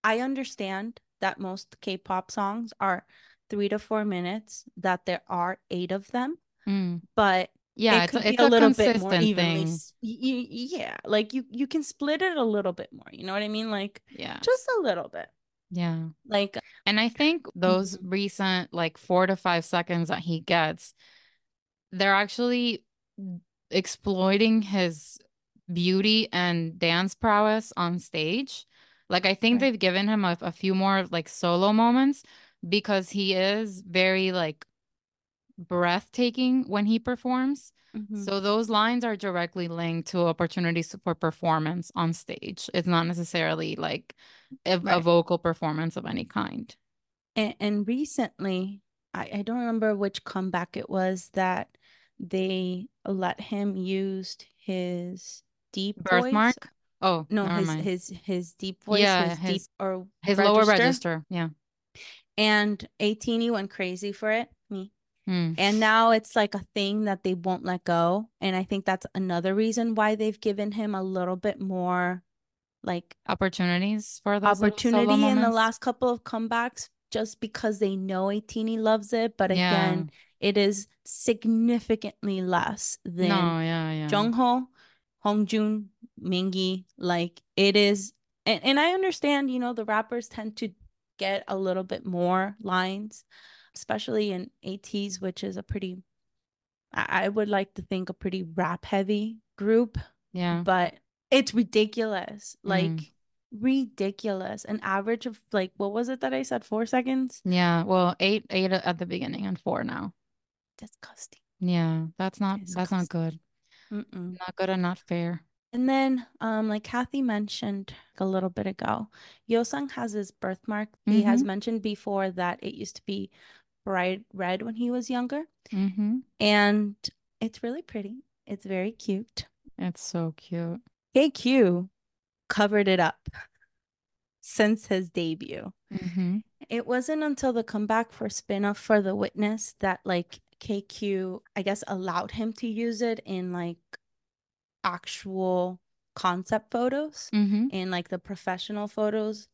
I understand that most K-pop songs are three to four minutes, that there are eight of them, Mm. but Yeah, it it's a, it's a little bit more consistent evenly. thing. s- y- y- yeah, like you you can split it a little bit more. You know what I mean? Like Yeah. just a little bit. Yeah. Like And I think those Mhm. recent like four to five seconds that he gets, they're actually exploiting his beauty and dance prowess on stage. Like I think Right. they've given him a, a few more like solo moments because he is very like breathtaking when he performs. Mhm. So those lines are directly linked to opportunities for performance on stage. It's not necessarily like a, a vocal performance of any kind. And, and recently, I, I don't remember which comeback it was that they let him use his deep voice. Birthmark? Oh, No, his mind. his his deep voice, Yeah, his, his- deep or His lower register. Yeah. And ATINY he went crazy for it. Hmm. And now it's like a thing that they won't let go. And I think that's another reason why they've given him a little bit more like Opportunities for those solo opportunity in the last couple of comebacks just because they know ATINY loves it. But Yeah. again, it is significantly less than No, yeah, yeah. Jongho, Hongjoong, Mingi. Like it is, and, and I understand, you know, the rappers tend to get a little bit more lines, especially in ATEEZ, which is a pretty, I, would like to think a pretty rap heavy group, Yeah. but it's ridiculous. Like Mm. ridiculous. An average of like, what was it that I said? Four seconds? Yeah. Well, eight eight at the beginning and four now. Disgusting. Yeah. That's not that's not good. Mm-mm. Not good and not fair. And then, um, like Kathy mentioned a little bit ago, Yeosang has his birthmark. He has Mhm. mentioned before that it used to be bright red when he was younger, Mm-hmm. and it's really pretty. It's very cute. It's so cute. KQ covered it up since his debut. Mm-hmm. It wasn't until the comeback for spin-off for The Witness that like KQ, I guess, allowed him to use it in like actual concept photos Mm-hmm. in like the professional photos.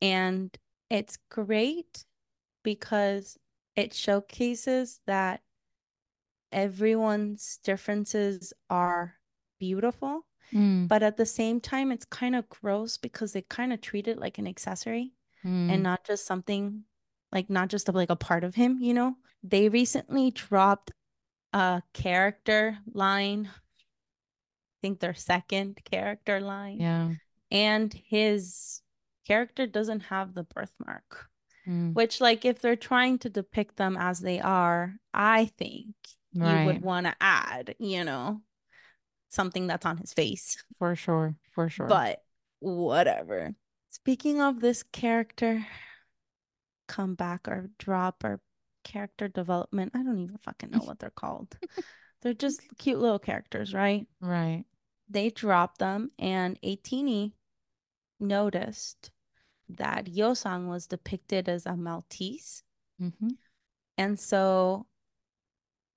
And it's great because it showcases that everyone's differences are beautiful, Mm. but at the same time, it's kind of gross because they kind of treat it like an accessory Mm. and not just something like not just like a part of him, you know? They recently dropped a character line, I think their second character line, Yeah. and his character doesn't have the birthmark, Mm. which, like, if they're trying to depict them as they are, I think you would want to add, you know, something that's on his face. For sure. For sure. But whatever. Speaking of this character comeback or drop or character development, I don't even fucking know what they're called. They're just cute little characters, right? Right. They dropped them, and ATINY noticed that Yeosang was depicted as a Maltese. Mm-hmm. And so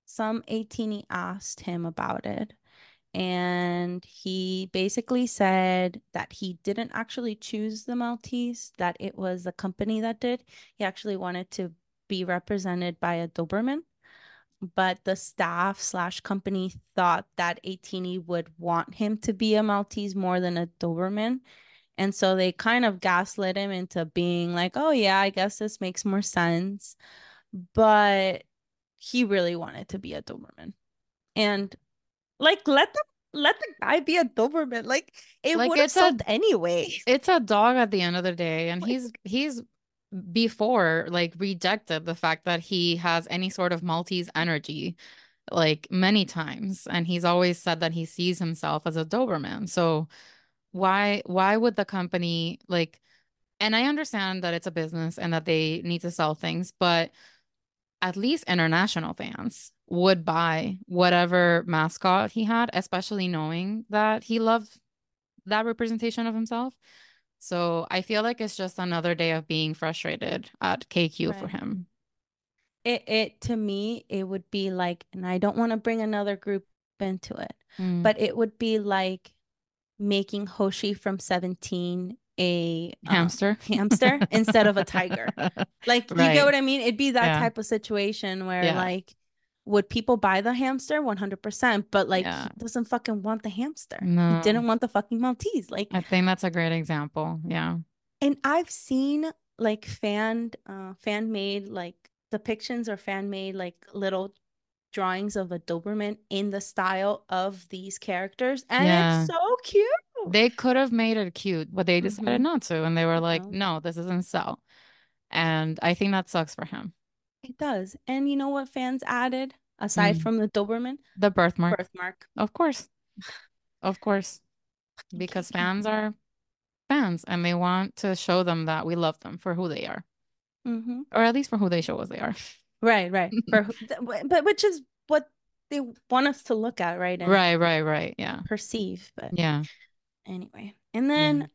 some ATINY asked him about it. And he basically said that he didn't actually choose the Maltese, that it was the company that did. He actually wanted to be represented by a Doberman. But the staff slash company thought that ATINY would want him to be a Maltese more than a Doberman. And so they kind of gaslit him into being like, oh, yeah, I guess this makes more sense. But he really wanted to be a Doberman. And like, let them let the guy be a Doberman. Like, it Like, would have it's a- anyway. It's a dog at the end of the day, and Like- he's he's before like rejected the fact that he has any sort of Maltese energy like many times, and he's always said that he sees himself as a Doberman. So why why would the company like and I understand that it's a business and that they need to sell things, but at least international fans would buy whatever mascot he had, especially knowing that he loved that representation of himself. So I feel like it's just another day of being frustrated at KQ right. for him. It it to me it would be like, and I don't want to bring another group into it, mm. but it would be like making Hoshi from 17 a um, hamster hamster instead of a tiger. Like right. you get what I mean? It'd be that yeah. type of situation where yeah. like would people buy the hamster 100% but like yeah. he doesn't fucking want the hamster no. he didn't want the fucking maltese like i think that's a great example yeah and i've seen like fan uh fan made like depictions or fan made like little drawings of a doberman in the style of these characters and yeah. it's so cute they could have made it cute, but they decided mm-hmm. not to. And they were like, no. no, this isn't sell. And I think that sucks for him. It does. And you know what fans added aside mm. from the Doberman? The birthmark. Birthmark. Of course. Of course. Because fans are fans and they want to show them that we love them for who they are. Mm-hmm. Or at least for who they show us they are. Right, right. for but which is what they want us to look at, right? And right, right, right. Yeah. Perceive. But yeah anyway and then yeah.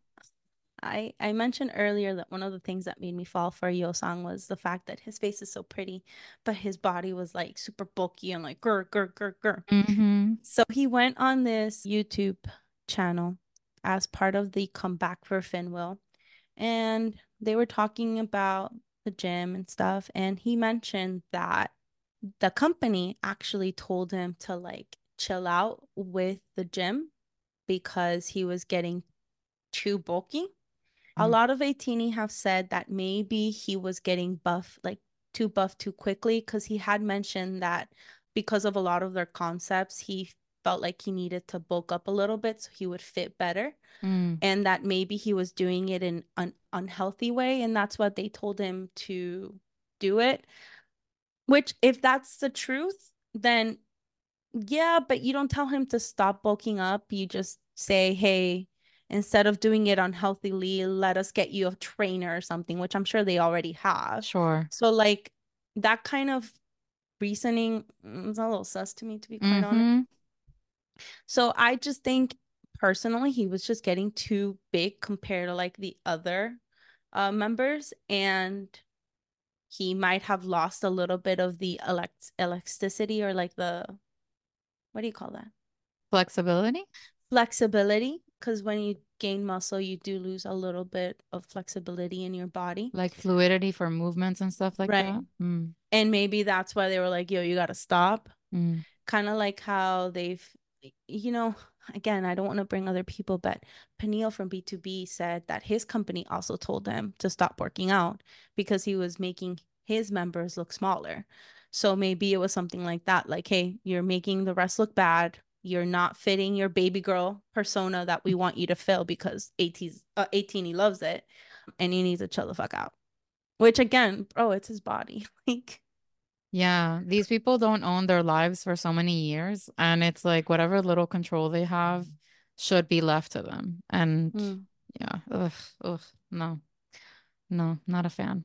I I mentioned earlier that one of the things that made me fall for Yeosang was the fact that his face is so pretty, but his body was like super bulky and like grr grr grr grr. Mm-hmm. So he went on this YouTube channel as part of the comeback for Finwill, and they were talking about the gym and stuff, and he mentioned that the company actually told him to like chill out with the gym because he was getting too bulky. Mm-hmm. A lot of ATINY have said that maybe he was getting buff, like too buff too quickly, because he had mentioned that because of a lot of their concepts, he felt like he needed to bulk up a little bit so he would fit better. Mm. And that maybe he was doing it in an unhealthy way. And that's what they told him to do it. Which, if that's the truth, then yeah, but you don't tell him to stop bulking up. You just say, hey, instead of doing it unhealthily, let us get you a trainer or something, which I'm sure they already have. Sure. So, like, that kind of reasoning is a little sus to me, to be quite mm-hmm. honest. So, I just think personally, he was just getting too big compared to like the other uh, members. And he might have lost a little bit of the elect- elasticity or like the what do you call that? Flexibility? Flexibility. Because when you gain muscle, you do lose a little bit of flexibility in your body. Like fluidity for movements and stuff like right. that. Mm. And maybe that's why they were like, yo, you got to stop. Mm. Kind of like how they've, you know, again, I don't want to bring other people, but Peniel from BTOB said that his company also told him to stop working out because he was making his members look smaller. So maybe it was something like that like, hey, you're making the rest look bad. You're not fitting your baby girl persona that we want you to fill because ATEEZ', uh, ATINY he loves it and he needs to chill the fuck out. Which again, bro, it's his body. like, yeah, these people don't own their lives for so many years. And it's like whatever little control they have should be left to them. And mm. yeah, ugh, ugh, no, no, not a fan.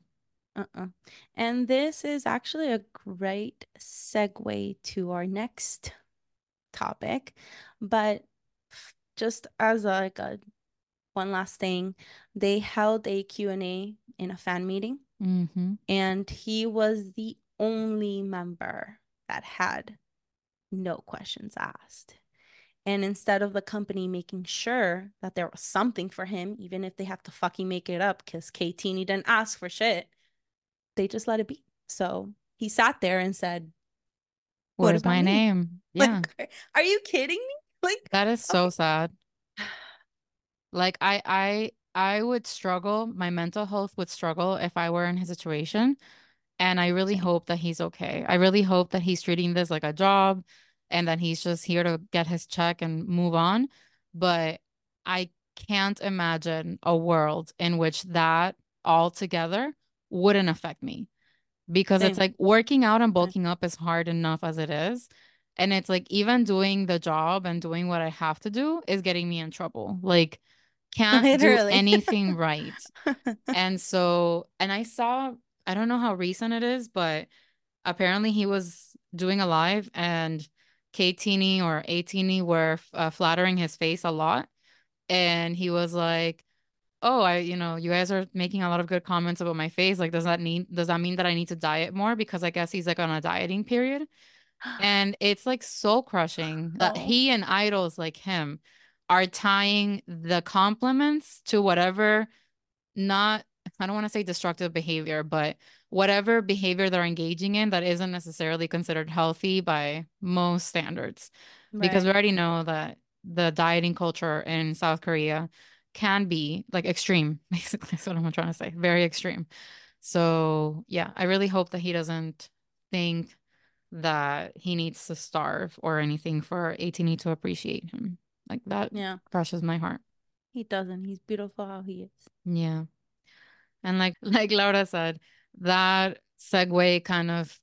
Uh-uh. And this is actually a great segue to our next topic. But just as a, like a one last thing, they held a Q&A in a fan meeting. Mm-hmm. And he was the only member that had no questions asked. And instead of the company making sure that there was something for him, even if they have to fucking make it up because KT didn't ask for shit, they just let it be. So he sat there and said, What, is my name? name? Yeah. Like, are you kidding me? Like that is so okay. sad. Like I I I would struggle, my mental health would struggle if I were in his situation. And I really hope that he's okay. I really hope that he's treating this like a job and that he's just here to get his check and move on. But I can't imagine a world in which that all together wouldn't affect me because Same. it's like working out and bulking up is hard enough as it is. And it's like even doing the job and doing what I have to do is getting me in trouble. Like can't do anything right. And so, and I saw, I don't know how recent it is, but apparently he was doing a live and Ktiny or ATINY were uh, flattering his face a lot. And he was like, oh, I, you know, you guys are making a lot of good comments about my face. Like, does that mean, does that mean that I need to diet more? Because I guess he's like on a dieting period. And it's like soul crushing that Oh, he and idols like him are tying the compliments to whatever not I don't want to say destructive behavior, but whatever behavior they're engaging in that isn't necessarily considered healthy by most standards. Because we already know that the dieting culture in South Korea can be like extreme, basically. That's what I'm trying to say. Very extreme. So, yeah, I really hope that he doesn't think that he needs to starve or anything for ATINY to appreciate him. Like that Yeah, crushes my heart. he doesn't. He's beautiful how he is. Yeah. And like like Laura said, that segue kind of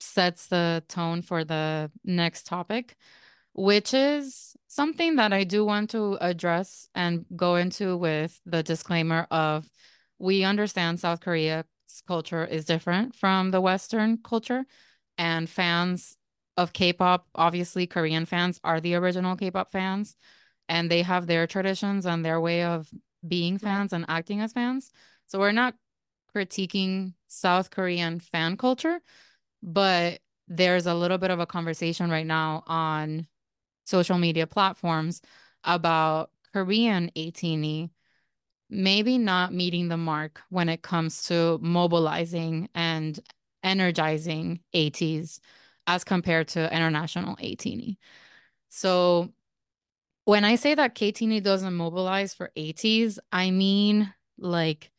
sets the tone for the next topic, which is something that I do want to address and go into with the disclaimer of we understand South Korea's culture is different from the Western culture, and fans of K-pop, obviously Korean fans are the original K-pop fans, and they have their traditions and their way of being fans and acting as fans. So we're not critiquing South Korean fan culture, but there's a little bit of a conversation right now on social media platforms about Korean ATINY maybe not meeting the mark when it comes to mobilizing and energizing ATEEZ as compared to international ATINY So when I say that Ktiny doesn't mobilize for ATEEZ, I mean like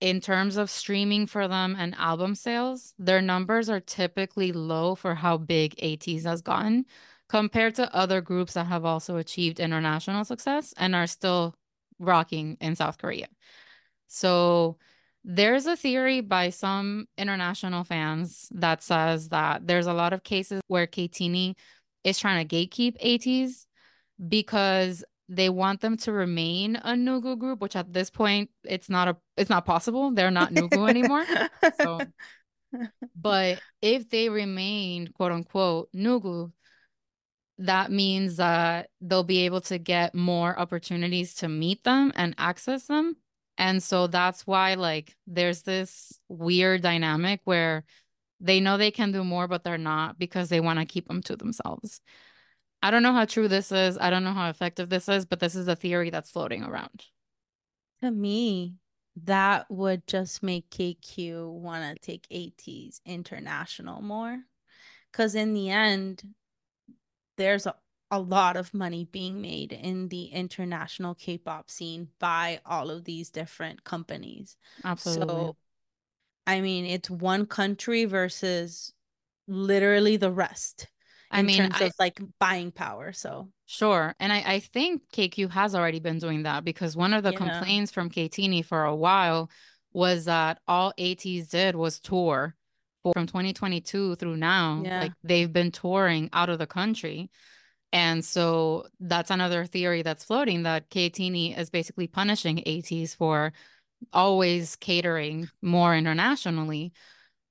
in terms of streaming for them and album sales, their numbers are typically low for how big ATEEZ has gotten compared to other groups that have also achieved international success and are still rocking in South Korea. So there's a theory by some international fans that says that there's a lot of cases where Ktiny is trying to gatekeep ATEEZ because they want them to remain a Nugu group, which at this point it's not a it's not possible. They're not Nugu anymore. So, but if they remain quote unquote Nugu, that means that they'll be able to get more opportunities to meet them and access them. And so that's why like there's this weird dynamic where they know they can do more, but they're not because they want to keep them to themselves. I don't know how true this is. I don't know how effective this is, but this is a theory that's floating around. To me, that would just make KQ want to take ATEEZ international more. Because in the end, there's a, a lot of money being made in the international K-pop scene by all of these different companies. Absolutely. So, I mean, it's one country versus literally the rest I in mean, terms I of like buying power. So, sure. And I, I think KQ has already been doing that because one of the yeah, complaints from Ktiny for a while was that all ATEEZ did was tour for, from 2022 through now. yeah. Like they've been touring out of the country. And so that's another theory that's floating that Ktiny is basically punishing ATEEZ for always catering more internationally.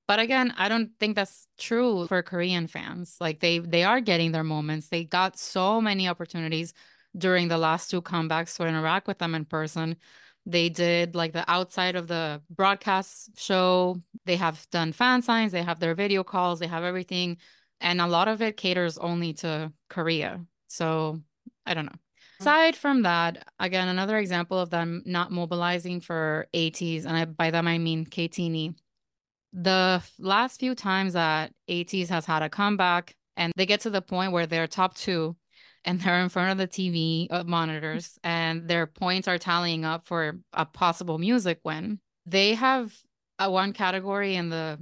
But again, I don't think that's true for Korean fans. Like they they are getting their moments. They got so many opportunities during the last two comebacks to interact with them in person. They did like the outside of the broadcast show. They have done fan signs, they have their video calls, they have everything. And a lot of it caters only to Korea. So I don't know. Mm-hmm. Aside from that, again, another example of them not mobilizing for ATEEZ, and I, by them I mean Ktiny the last few times that ATEEZ has had a comeback and they get to the point where they're top two and they're in front of the TV uh, monitors and their points are tallying up for a possible music win, they have a one category in the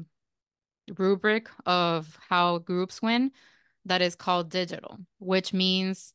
rubric of how groups win that is called digital, which means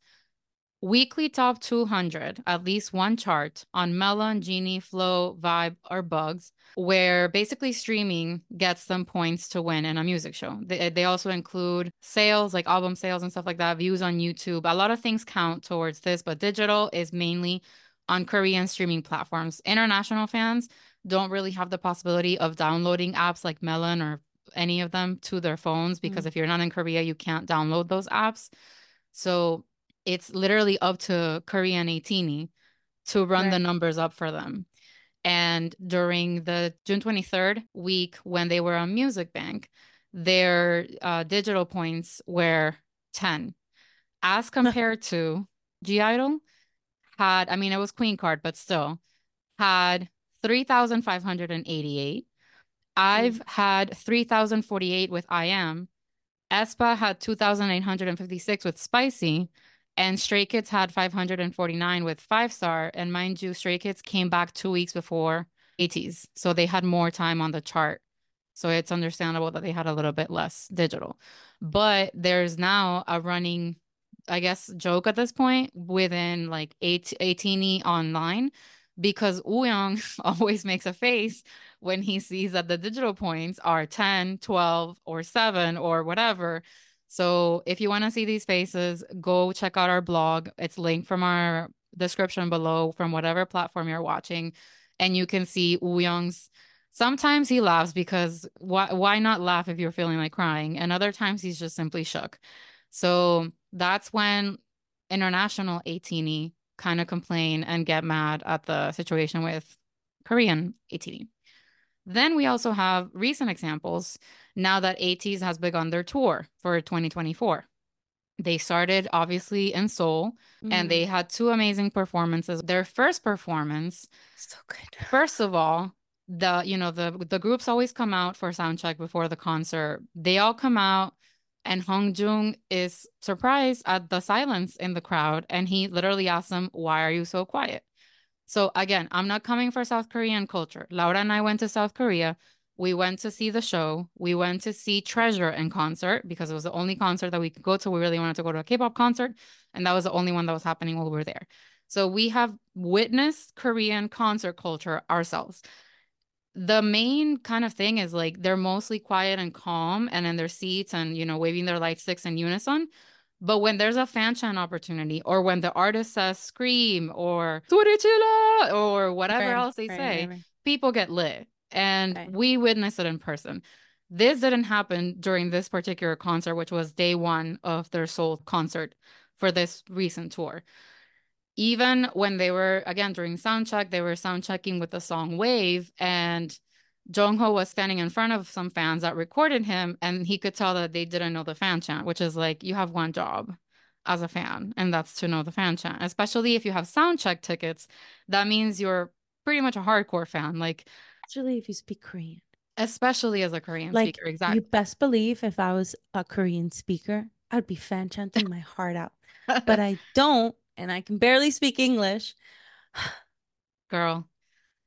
Weekly top 200, at least one chart on Melon, Genie, Flow, Vibe, or Bugs, where basically streaming gets them points to win in a music show. They, they also include sales, like album sales and stuff like that, views on YouTube. A lot of things count towards this, but digital is mainly on Korean streaming platforms. International fans don't really have the possibility of downloading apps like Melon or any of them to their phones because Mm. if you're not in Korea, you can't download those apps. So it's literally up to Korean ATINY to run the numbers up for them. And during the June 23rd week, when they were on Music Bank, their uh, digital points were 10. As compared to (G)I-DLE, had, I mean, it was Queen Card, but still, had 3,588. IVE had 3,048 with I Am. aespa had 2,856 with Spicy. And Stray Kids had 549 with Five Star. And mind you, Stray Kids came back two weeks before ATEEZ. So they had more time on the chart. So it's understandable that they had a little bit less digital. But there's now a running, I guess, joke at this point within like eight, ATINY online because Wooyoung always makes a face when he sees that the digital points are 10, 12, or 7 or whatever. So if you want to see these faces, go check out our blog. It's linked from our description below from whatever platform you're watching. And you can see Wooyoung's. Sometimes he laughs because why why not laugh if you're feeling like crying? And other times he's just simply shook. So that's when international ATINY kind of complain and get mad at the situation with Korean ATINY. Then we also have recent examples now that ATEEZ has begun their tour for 2024. They started obviously in Seoul and they mm-hmm. had two amazing performances. Their first performance, so good. first of all, the you know the the groups always come out for sound check before the concert. They all come out and Hongjoong is surprised at the silence in the crowd and he literally asks them, "Why are you so quiet?" So again, I'm not coming for South Korean culture. Laura and I went to South Korea. We went to see the show. We went to see Treasure in concert because it was the only concert that we could go to. We really wanted to go to a K-pop concert, and that was the only one that was happening while we were there. So we have witnessed Korean concert culture ourselves. The main kind of thing is like they're mostly quiet and calm and in their seats and you know waving their light sticks in unison. But when there's a fan chant opportunity, or when the artist says scream or Twitterchilla or whatever right, else they right, say, right, people get lit. And we witness it in person. This didn't happen during this particular concert, which was day one of their Seoul concert for this recent tour. Even when they were, again, during sound check, they were sound checking with the song Wave. And Jongho was standing in front of some fans that recorded him, and he could tell that they didn't know the fan chant, which is like you have one job as a fan, and that's to know the fan chant. Especially if you have sound check tickets, that means you're pretty much a hardcore fan, like Especially if you speak Korean. especially as a Korean Like speaker. Exactly. you best believe if I was a Korean speaker, I'd be fan chanting my heart out. But I don't, and I can barely speak English. girl.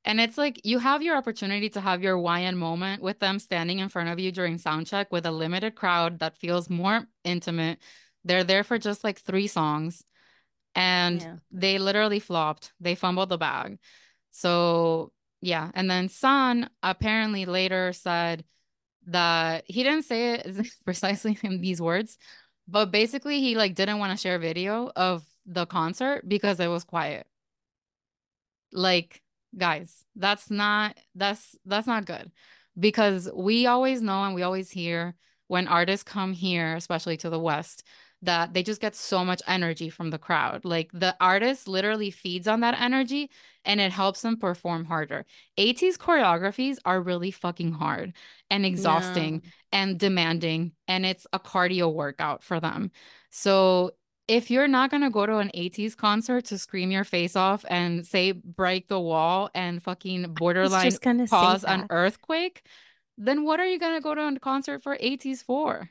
And it's like you have your opportunity to have your YN moment with them standing in front of you during sound check with a limited crowd that feels more intimate. They're there for just like three songs and Yeah. they literally flopped. They fumbled the bag. So, yeah. And then San apparently later said that he didn't say it precisely in these words, but basically he like didn't want to share video of the concert because it was quiet. Like, guys, that's not that's that's not good because we always know and we always hear when artists come here, especially to the West, that they just get so much energy from the crowd. Like the artist literally feeds on that energy and it helps them perform harder. ATEEZ' choreographies are really fucking hard and exhausting and demanding, and it's a cardio workout for them. So if you're not gonna go to an ATEEZ concert to scream your face off and say break the wall and fucking borderline just gonna say cause an earthquake, then what are you gonna go to a concert for ATEEZ for?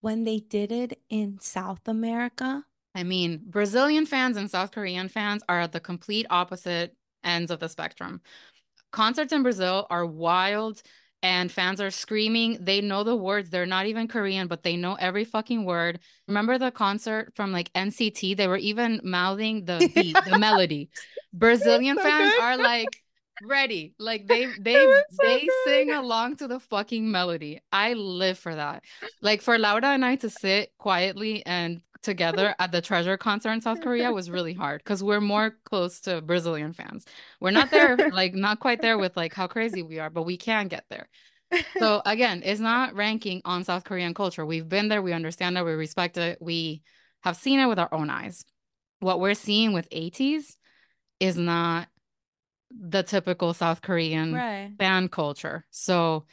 When they did it in South America, I mean, Brazilian fans and South Korean fans are at the complete opposite ends of the spectrum. Concerts in Brazil are wild and fans are screaming. They know the words. They're not even Korean, but they know every fucking word. Remember the concert from like NCT? They were even mouthing the beat, the melody. Brazilian so fans good. are like ready. Like they they so they good. sing along to the fucking melody. I live for that. Like for Laura and I to sit quietly and together at the Treasure concert in South Korea was really hard because we're more close to Brazilian fans. We're not there, like not quite there with like how crazy we are, but we can get there. So again, it's not ranking on South Korean culture. We've been there, we understand it, we respect it, we have seen it with our own eyes. What we're seeing with ATEEZ is not the typical South Korean Right. fan culture. So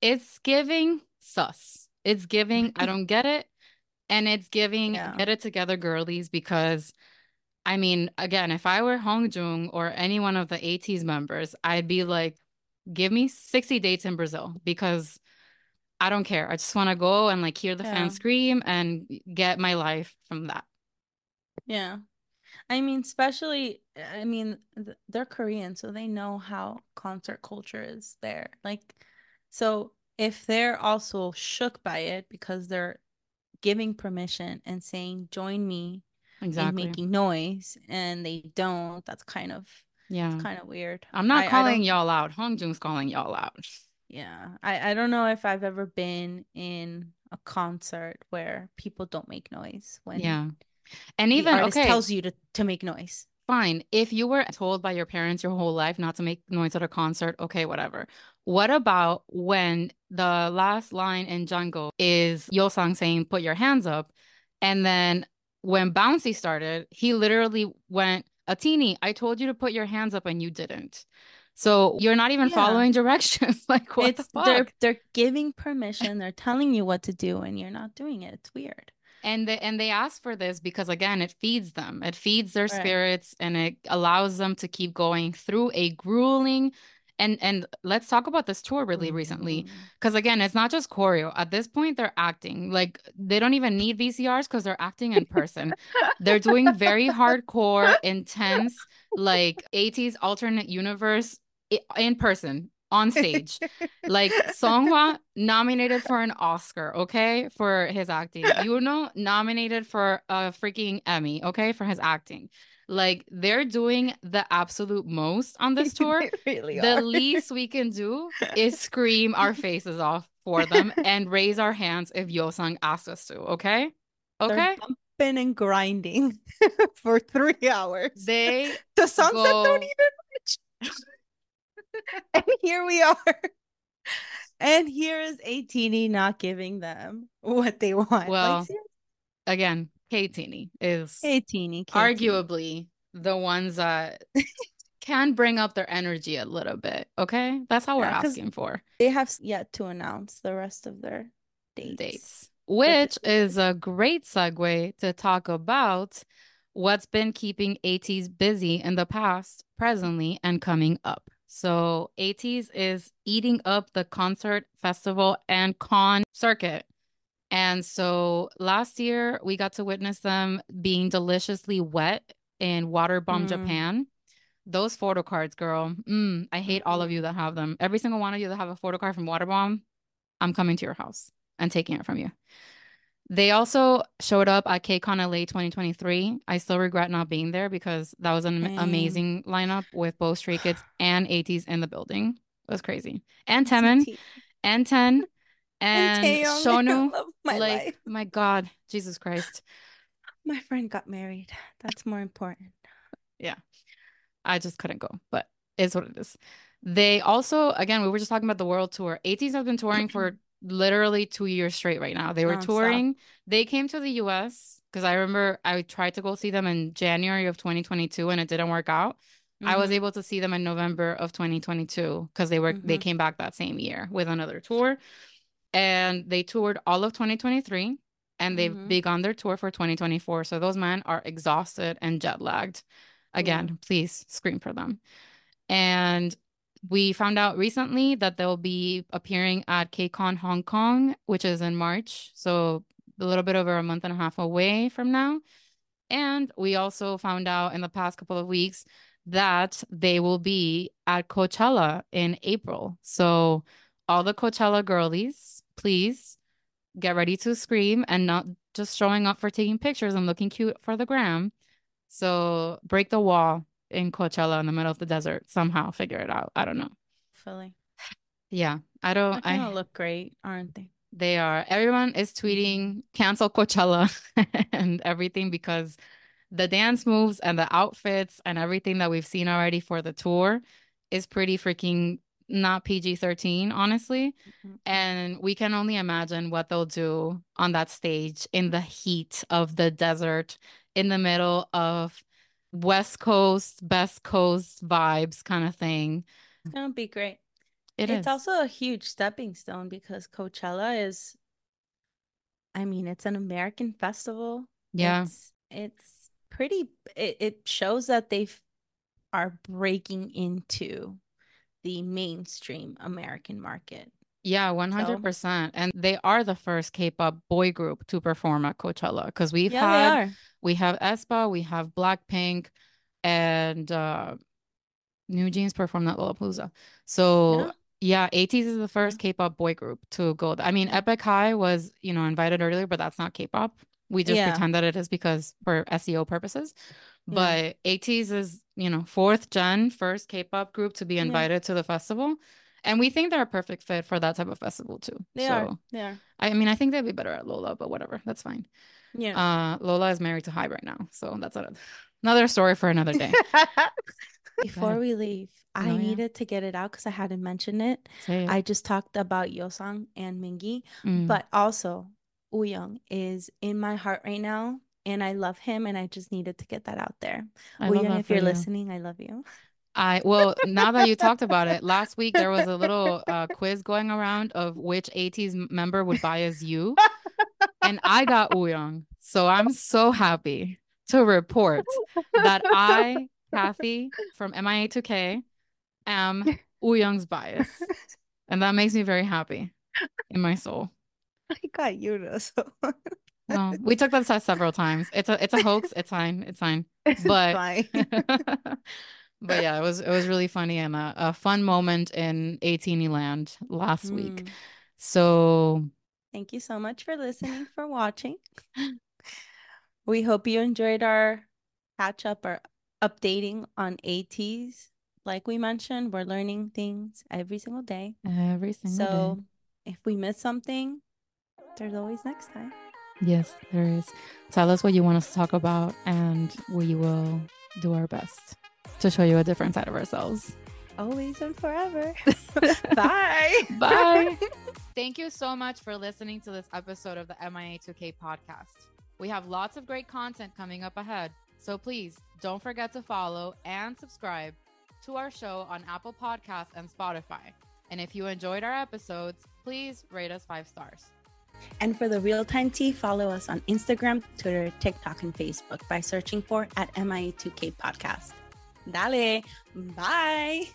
it's giving sus. It's giving, I don't get it. And it's giving Yeah. get it together girlies because I mean, again, if I were Hongjoong or any one of the ATEEZ members, I'd be like, give me 60 dates in Brazil because I don't care. I just want to go and like hear the Yeah. fans scream and get my life from that. Yeah. I mean, especially, I mean, they're Korean, so they know how concert culture is there. Like, so if they're also shook by it because they're giving permission and saying, join me in Exactly. making noise, and they don't, that's kind of, Yeah. it's kind of weird. I'm not I- I calling don't- y'all out. Hongjoong's calling y'all out. Yeah. I, I don't know if I've ever been in a concert where people don't make noise when Yeah. And even okay, tells you to, to make noise. fine. If you were told by your parents your whole life not to make noise at a concert, okay, whatever. What about when the last line in Jungle is Yeosang saying, put your hands up? And then when Bouncy started, he literally went, ATINY, I told you to put your hands up and you didn't. So you're not even Yeah. following directions. Like, what it's the they're fuck? they're giving permission, they're telling you what to do, and you're not doing it. It's weird. And they and they ask for this because again, it feeds them. It feeds their Right. spirits and it allows them to keep going through a grueling and and let's talk about this tour really recently Mm. because again, it's not just choreo. At this point, they're acting like they don't even need VCRs because they're acting in person. They're doing very hardcore, intense, like 80s alternate universe in person on stage. Like Seonghwa nominated for an Oscar, okay, for his acting. Yunho nominated for a freaking Emmy, okay, for his acting. Like they're doing the absolute most on this tour. Really The are. least we can do is scream our faces off for them and raise our hands if Yeosang asks us to, okay? Okay? bumping and grinding for three hours. They the songs that don't even match. and here we are. And here is ATD not giving them what they want. Well, like, seriously? Again, Ktiny is ATINY, arguably the ones that can bring up their energy a little bit. Okay, that's how we're asking for they have yet to announce the rest of their dates. dates, which is a great segue to talk about what's been keeping ATEEZ busy in the past, presently, and coming up. So ATEEZ is eating up the concert, festival, and con circuit. And so last year we got to witness them being deliciously wet in Waterbomb, Mm. Japan. Those photo cards, girl. Mm, I hate all of Mhm. you that have them. Every single one of you that have a photo card from Waterbomb, I'm coming to your house and taking it from you. They also showed up at KCON LA 2023. I still regret not being there because that was an Same. amazing lineup with both Stray Kids and ATEEZ in the building. It was crazy. And NCT. Taemin and Ten And and Shownu. my like, life. my God, Jesus Christ. My friend got married. That's more important. Yeah. I just couldn't go, but it's what it is. They also, again, we were just talking about the world tour. ATEEZ have been touring for literally two years straight right now. They were Nonstop. touring. They came to the US because I remember I tried to go see them in January of 2022 and it didn't work out. I was Mhm. able to see them in November of 2022 because they were they Mhm. came back that same year with another tour. And they toured all of 2023 and they've Mhm. begun their tour for 2024. So those men are exhausted and jet lagged. Again, please scream for them. And we found out recently that they'll be appearing at KCON Hong Kong, which is in March. So a little bit over a month and a half away from now. And we also found out in the past couple of weeks that they will be at Coachella in April. So all the Coachella girlies, please get ready to scream and not just showing up for taking pictures and looking cute for the gram. So break the wall in Coachella in the middle of the desert somehow. Figure it out. I don't know. Philly. Yeah, I They're don't. gonna I look great, aren't they? They are. Everyone is tweeting cancel Coachella and everything because the dance moves and the outfits and everything that we've seen already for the tour is pretty freaking not PG 13, honestly. Mm-hmm. And we can only imagine what they'll do on that stage in the heat of the desert, in the middle of West Coast, Best Coast vibes kind of thing. It's going to be great. It it's is. also a huge stepping stone because Coachella is, I mean, it's an American festival. Yeah. It's, it's pretty, it, it shows that they are breaking into the mainstream American market. Yeah, 100%. So. And they are the first K-pop boy group to perform at Coachella because we've yeah, had we have aespa, we have Blackpink and uh NewJeans performed at Lollapalooza. So yeah. Yeah, ATEEZ is the first K-pop boy group to go. I mean, Epic High was, you know, invited earlier, but that's not K-pop. We just yeah. pretend that it is because for SEO purposes. But. ATEEZ is, you know, fourth gen, first K-pop group to be invited yeah. to the festival. And we think they're a perfect fit for that type of festival too. They so, are. They are. I mean, I think they'd be better at Lolla, but whatever. That's fine. Yeah. Uh, Lolla is married to Hybe right now. So that's another story for another day. Before we leave, I oh, yeah. needed to get it out because I hadn't mentioned it. it. I just talked about Yeosang and Mingi, mm. but also Wooyoung is in my heart right now, and I love him, and I just needed to get that out there. Wooyoung, if you're you. listening, I love you. I well, now that you talked about it, last week there was a little uh, quiz going around of which ATEEZ member would buy you, and I got Wooyoung, so I'm so happy to report that I Kathy from MIA2K am Wooyoung's bias. And that makes me very happy in my soul. I got you though, so no, we took that test several times. It's a it's a hoax. It's fine. It's fine. But fine. but yeah, it was it was really funny and a, a fun moment in 18 land last mm. week. So thank you so much for listening, for watching. We hope you enjoyed our catch up or updating on ATEEZ. Like we mentioned, we're learning things every single day. Every single so day. So if we miss something, there's always next time. Yes, there is. Tell us what you want us to talk about, and we will do our best to show you a different side of ourselves. Always and forever. Bye. Bye. Thank you so much for listening to this episode of the MIA2K podcast. We have lots of great content coming up ahead. So please don't forget to follow and subscribe to our show on Apple Podcasts and Spotify. And if you enjoyed our episodes, please rate us five stars. And for the real time tea, follow us on Instagram, Twitter, TikTok, and Facebook by searching for at MIA2K Podcast. Dale, bye.